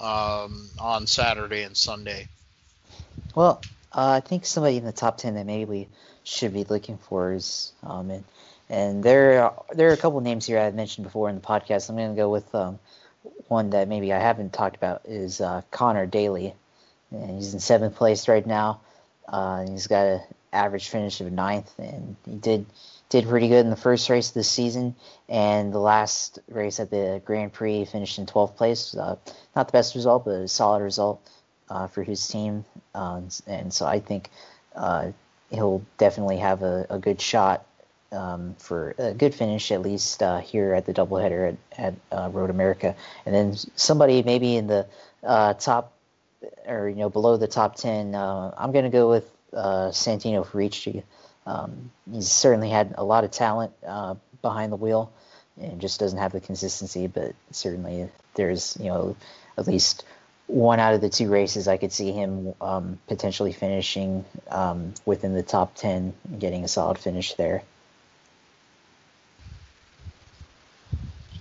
um, on Saturday and Sunday? Well, uh, I think somebody in the top 10 that maybe we should be looking for is, um, and, and there, are, there are a couple names here I've mentioned before in the podcast. I'm going to go with um, one that maybe I haven't talked about is uh, Conor Daly. And he's in seventh place right now. Uh, he's got an average finish of ninth, and he did did pretty good in the first race of the season. And the last race at the Grand Prix, finished in 12th place. Uh, not the best result, but a solid result uh, for his team. Um, and so I think uh, he'll definitely have a, a good shot um, for a good finish, at least uh, here at the doubleheader at, at uh, Road America. And then somebody maybe in the uh, top or you know below the top ten, uh, I'm going to go with uh, Santino Ferrucci. Um, he's certainly had a lot of talent uh, behind the wheel, and just doesn't have the consistency. But certainly, there's you know, at least one out of the two races, I could see him um, potentially finishing um, within the top 10, getting a solid finish there.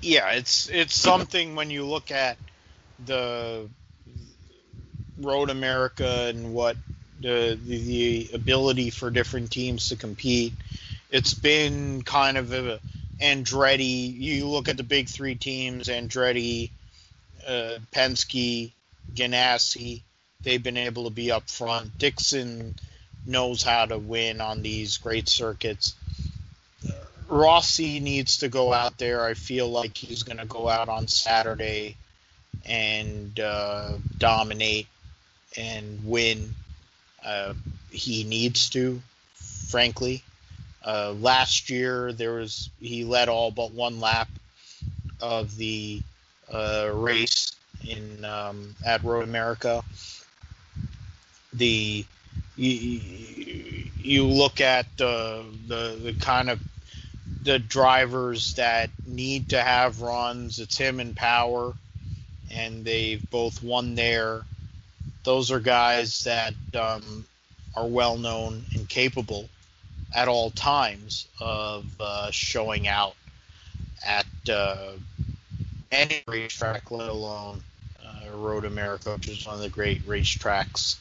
Yeah, it's it's something when you look at the Road America and what the, the ability for different teams to compete. It's been kind of a Andretti. You look at the big three teams: Andretti, uh, Penske, Ganassi, they've been able to be up front. Dixon knows how to win on these great circuits. Rossi needs to go out there. I feel like he's going to go out on Saturday and uh, dominate and win. Uh, he needs to, frankly. Uh, last year, there was he led all but one lap of the uh, race in um, at Road America. The you, you look at the, the the kind of the drivers that need to have runs. It's him and Power, and they've both won there. Those are guys that um, are well known and capable at all times of uh, showing out at uh, any racetrack, let alone Road America, which is one of the great racetracks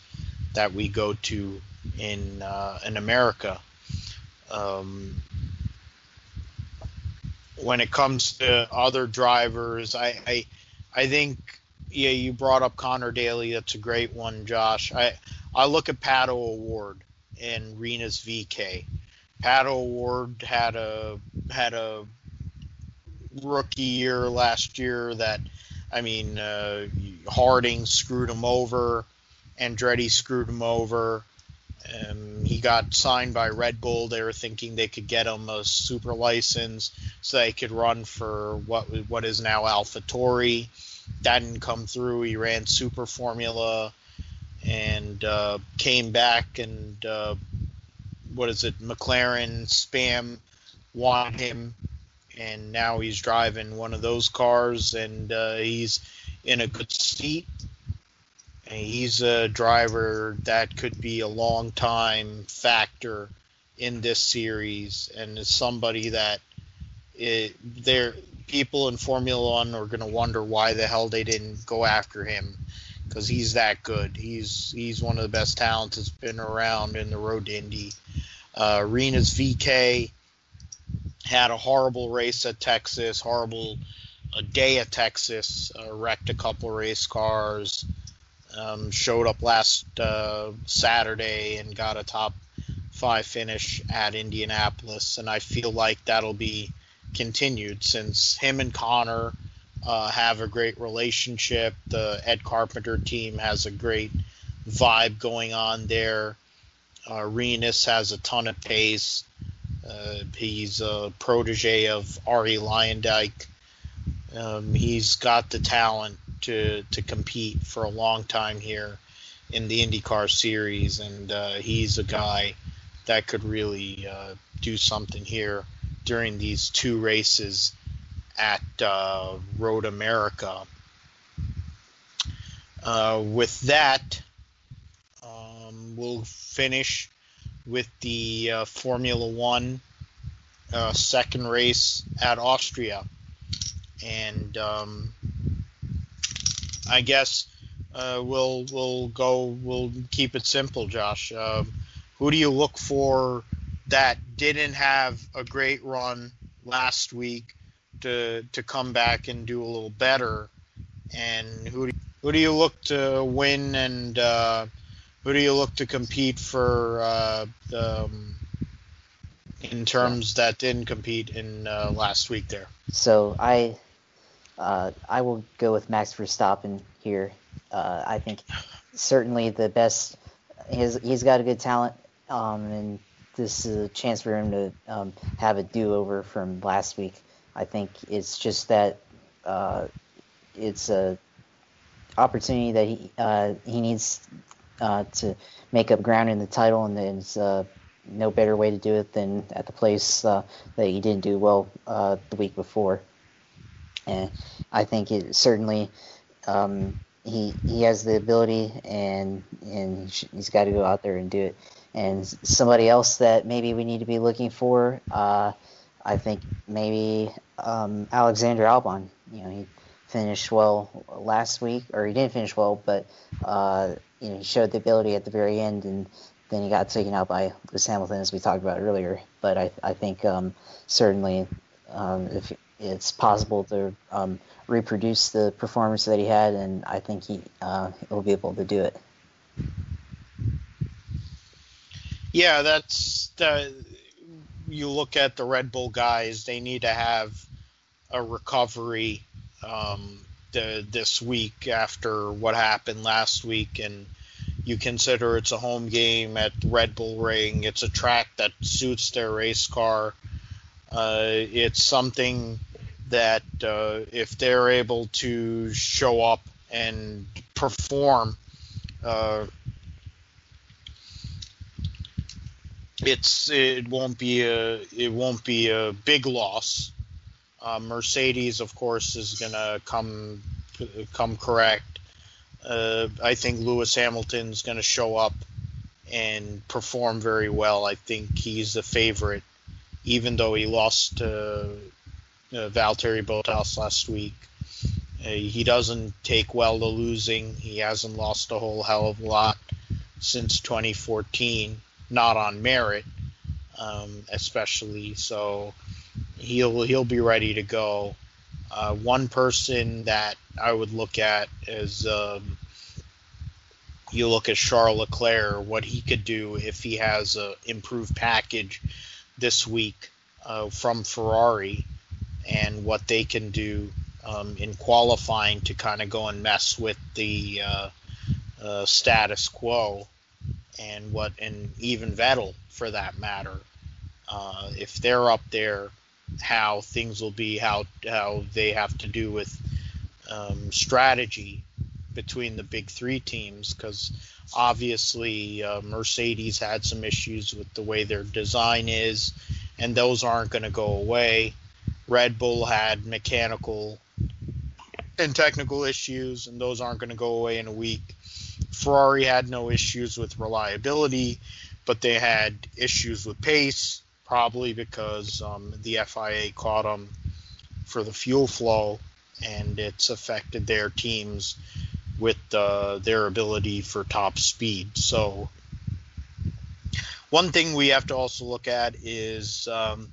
that we go to in uh, in America. Um, when it comes to other drivers, I, I I think yeah, you brought up Conor Daly. That's a great one, Josh. I I look at Pato O'Ward and Rinus VeeKay. Pato O'Ward had a had a rookie year last year that I mean, uh, Harding screwed him over, Andretti screwed him over. Um, he got signed by Red Bull. They were thinking they could get him a super license so they could run for what what is now AlphaTauri. That didn't come through. He ran Super Formula and uh, came back and uh, what is it? McLaren spam wanted him and now he's driving one of those cars, and uh, he's in a good seat. And he's a driver that could be a long time factor in this series, and is somebody that it, there people in Formula One are going to wonder why the hell they didn't go after him because he's that good. He's he's one of the best talents that's been around in the road to Indy. Uh, VeeKay had a horrible race at Texas, horrible a day at Texas, uh, wrecked a couple race cars, um, showed up last uh, Saturday and got a top five finish at Indianapolis, and I feel like that'll be continued since him and Conor uh, have a great relationship. The Ed Carpenter team has a great vibe going on there. Uh, Rinus has a ton of pace. Uh, he's a protege of Arie Luyendyk. Um, he's got the talent to to compete for a long time here in the IndyCar series, and uh, he's a guy that could really uh, do something here during these two races at uh, Road America. Uh, with that, um, we'll finish with the uh, Formula One uh, second race at Austria, and um, I guess uh, we'll we'll go we'll keep it simple, Josh. Um, who do you look for that didn't have a great run last week to to come back and do a little better, and who do, who do you look to win and uh, who do you look to compete for uh, um, in terms that didn't compete in uh, last week there? So I uh, I will go with Max Verstappen here. Uh, I think certainly the best. He's he's got a good talent, um, and this is a chance for him to um, have a do-over from last week. I think it's just that uh, it's a opportunity that he uh, he needs uh, to make up ground in the title, and there's uh, no better way to do it than at the place uh, that he didn't do well uh, the week before. And I think it certainly um, he he has the ability and and he's got to go out there and do it. And somebody else that maybe we need to be looking for, uh, I think maybe um, Alexander Albon. You know, he finished well last week, or he didn't finish well, but uh, you know he showed the ability at the very end, and then he got taken out by Lewis Hamilton, as we talked about earlier. But I I think um, certainly um, if it's possible to um, reproduce the performance that he had, and I think he uh, will be able to do it. Yeah, that's the. You look at the Red Bull guys; they need to have a recovery um, this week after what happened last week, and you consider it's a home game at Red Bull Ring. It's a track that suits their race car. Uh, it's something that uh, if they're able to show up and perform, uh, it's it won't be a it won't be a big loss. Uh, Mercedes, of course, is gonna come come correct. Uh, I think Lewis Hamilton's gonna show up and perform very well. I think he's the favorite, even though he lost to uh, Valtteri Bottas last week. Uh, he doesn't take well to losing. He hasn't lost a whole hell of a lot since 2014, not on merit, um, especially. So he'll he'll be ready to go. Uh, one person that I would look at is um, you look at Charles Leclerc, what he could do if he has a improved package this week uh, from Ferrari and what they can do um, in qualifying to kind of go and mess with the uh, uh, status quo and what and even Vettel for that matter. Uh, if they're up there, how things will be, how how they have to do with um, strategy between the big three teams, because obviously uh, Mercedes had some issues with the way their design is, and those aren't going to go away. Red Bull had mechanical and technical issues, and those aren't going to go away in a week. Ferrari had no issues with reliability, but they had issues with pace, probably because um, the FIA caught them for the fuel flow, and it's affected their teams with uh, their ability for top speed. So, one thing we have to also look at is um,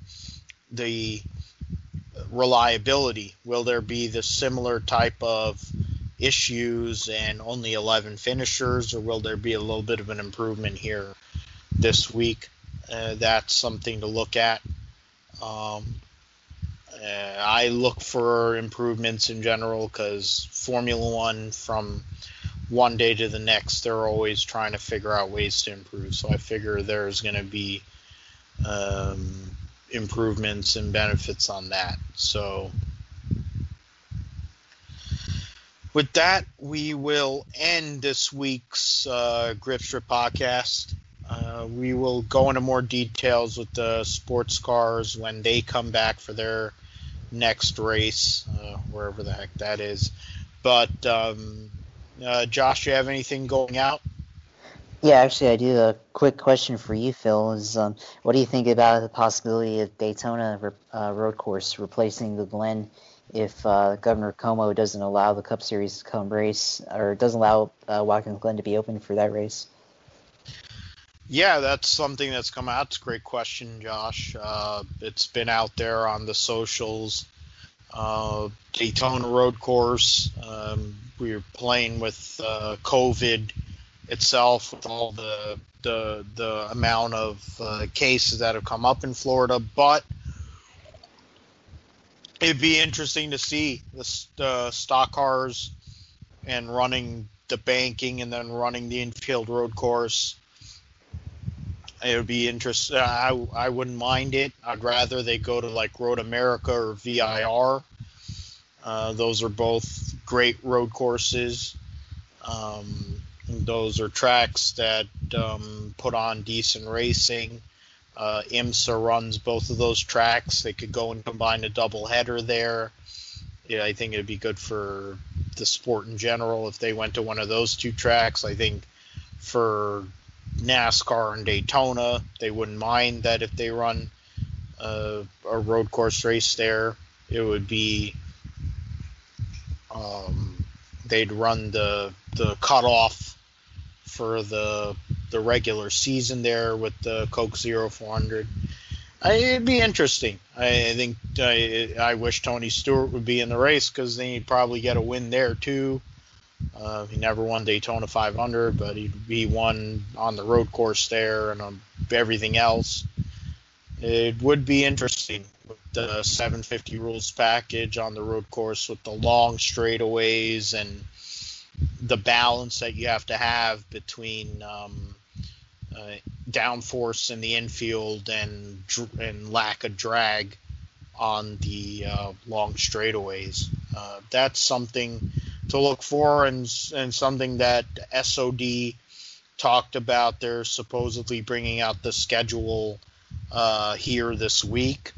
the reliability. Will there be the similar type of issues and only 11 finishers, or will there be a little bit of an improvement here this week? Uh, that's something to look at. Um, uh, I look for improvements in general because Formula One, from one day to the next, they're always trying to figure out ways to improve. So I figure there's going to be um, improvements and benefits on that. So with that, we will end this week's uh, Grip Strip podcast. Uh, we will go into more details with the sports cars when they come back for their next race, uh, wherever the heck that is. But um, uh, Josh, do you have anything going out? Yeah, actually, I do. A quick question for you, Phil, is um, what do you think about the possibility of Daytona uh, road course replacing the Glen if uh, Governor Cuomo doesn't allow the Cup Series to come race or doesn't allow uh, Watkins Glen to be open for that race? Yeah, that's something that's come out. It's a great question, Josh. Uh, it's been out there on the socials. Uh, Daytona road course. Um, we were playing with uh, COVID itself with all the the the amount of uh, cases that have come up in Florida, but it'd be interesting to see the, the stock cars and running the banking and then running the infield road course. It would be interesting. I I wouldn't mind it. I'd rather they go to like Road America or VIR. Uh, those are both great road courses. Um, those are tracks that um, put on decent racing. Uh, IMSA runs both of those tracks. They could go and combine a double header there. Yeah, I think it'd be good for the sport in general if they went to one of those two tracks. I think for NASCAR and Daytona, they wouldn't mind that if they run uh, a road course race there, it would be um, they'd run the the cutoff for the the regular season there with the Coke Zero 400. I, it'd be interesting. I, I think I, I wish Tony Stewart would be in the race because then he'd probably get a win there too. Uh, he never won Daytona 500, but he he won on the road course there and on everything else. It would be interesting with the 750 rules package on the road course with the long straightaways and the balance that you have to have between um, uh, downforce in the infield and and lack of drag on the uh, long straightaways. Uh, that's something to look for and and something that SOD talked about. They're supposedly bringing out the schedule uh, here this week.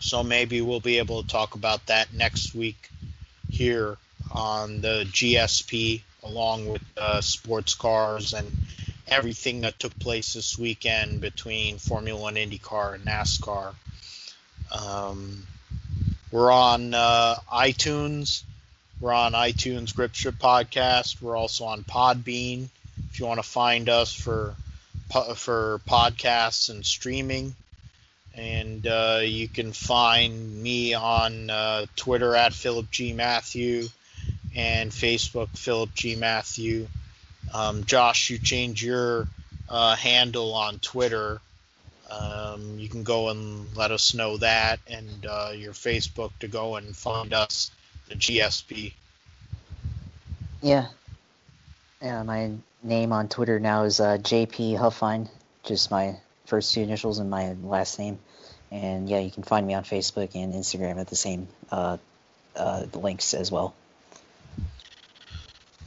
So maybe we'll be able to talk about that next week here on the GSP, along with uh, sports cars and everything that took place this weekend between Formula One, IndyCar, and NASCAR. Um, we're on uh, iTunes. We're on iTunes Grip Podcast. We're also on Podbean. If you want to find us for for podcasts and streaming, and uh, you can find me on uh, Twitter at Philip G Matthew and Facebook Philip G Matthew. Um, Josh, you change your uh, handle on Twitter. Um, you can go and let us know that, and uh, your Facebook to go and find us, the GSP. Yeah. Yeah, my name on Twitter now is uh, JP Huffine, just my first two initials and my last name. And yeah, you can find me on Facebook and Instagram at the same uh, uh, links as well.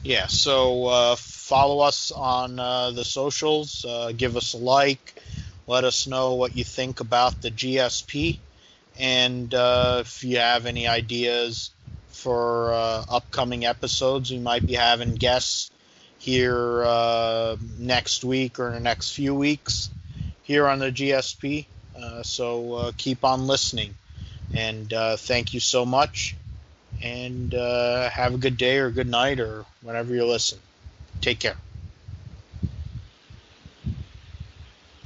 Yeah, so uh, follow us on uh, the socials, uh, give us a like, let us know what you think about the GSP, and uh, if you have any ideas for uh, upcoming episodes, we might be having guests here uh, next week or in the next few weeks here on the GSP. so keep on listening, and thank you so much and uh, have a good day or good night or whenever you listen. Take care.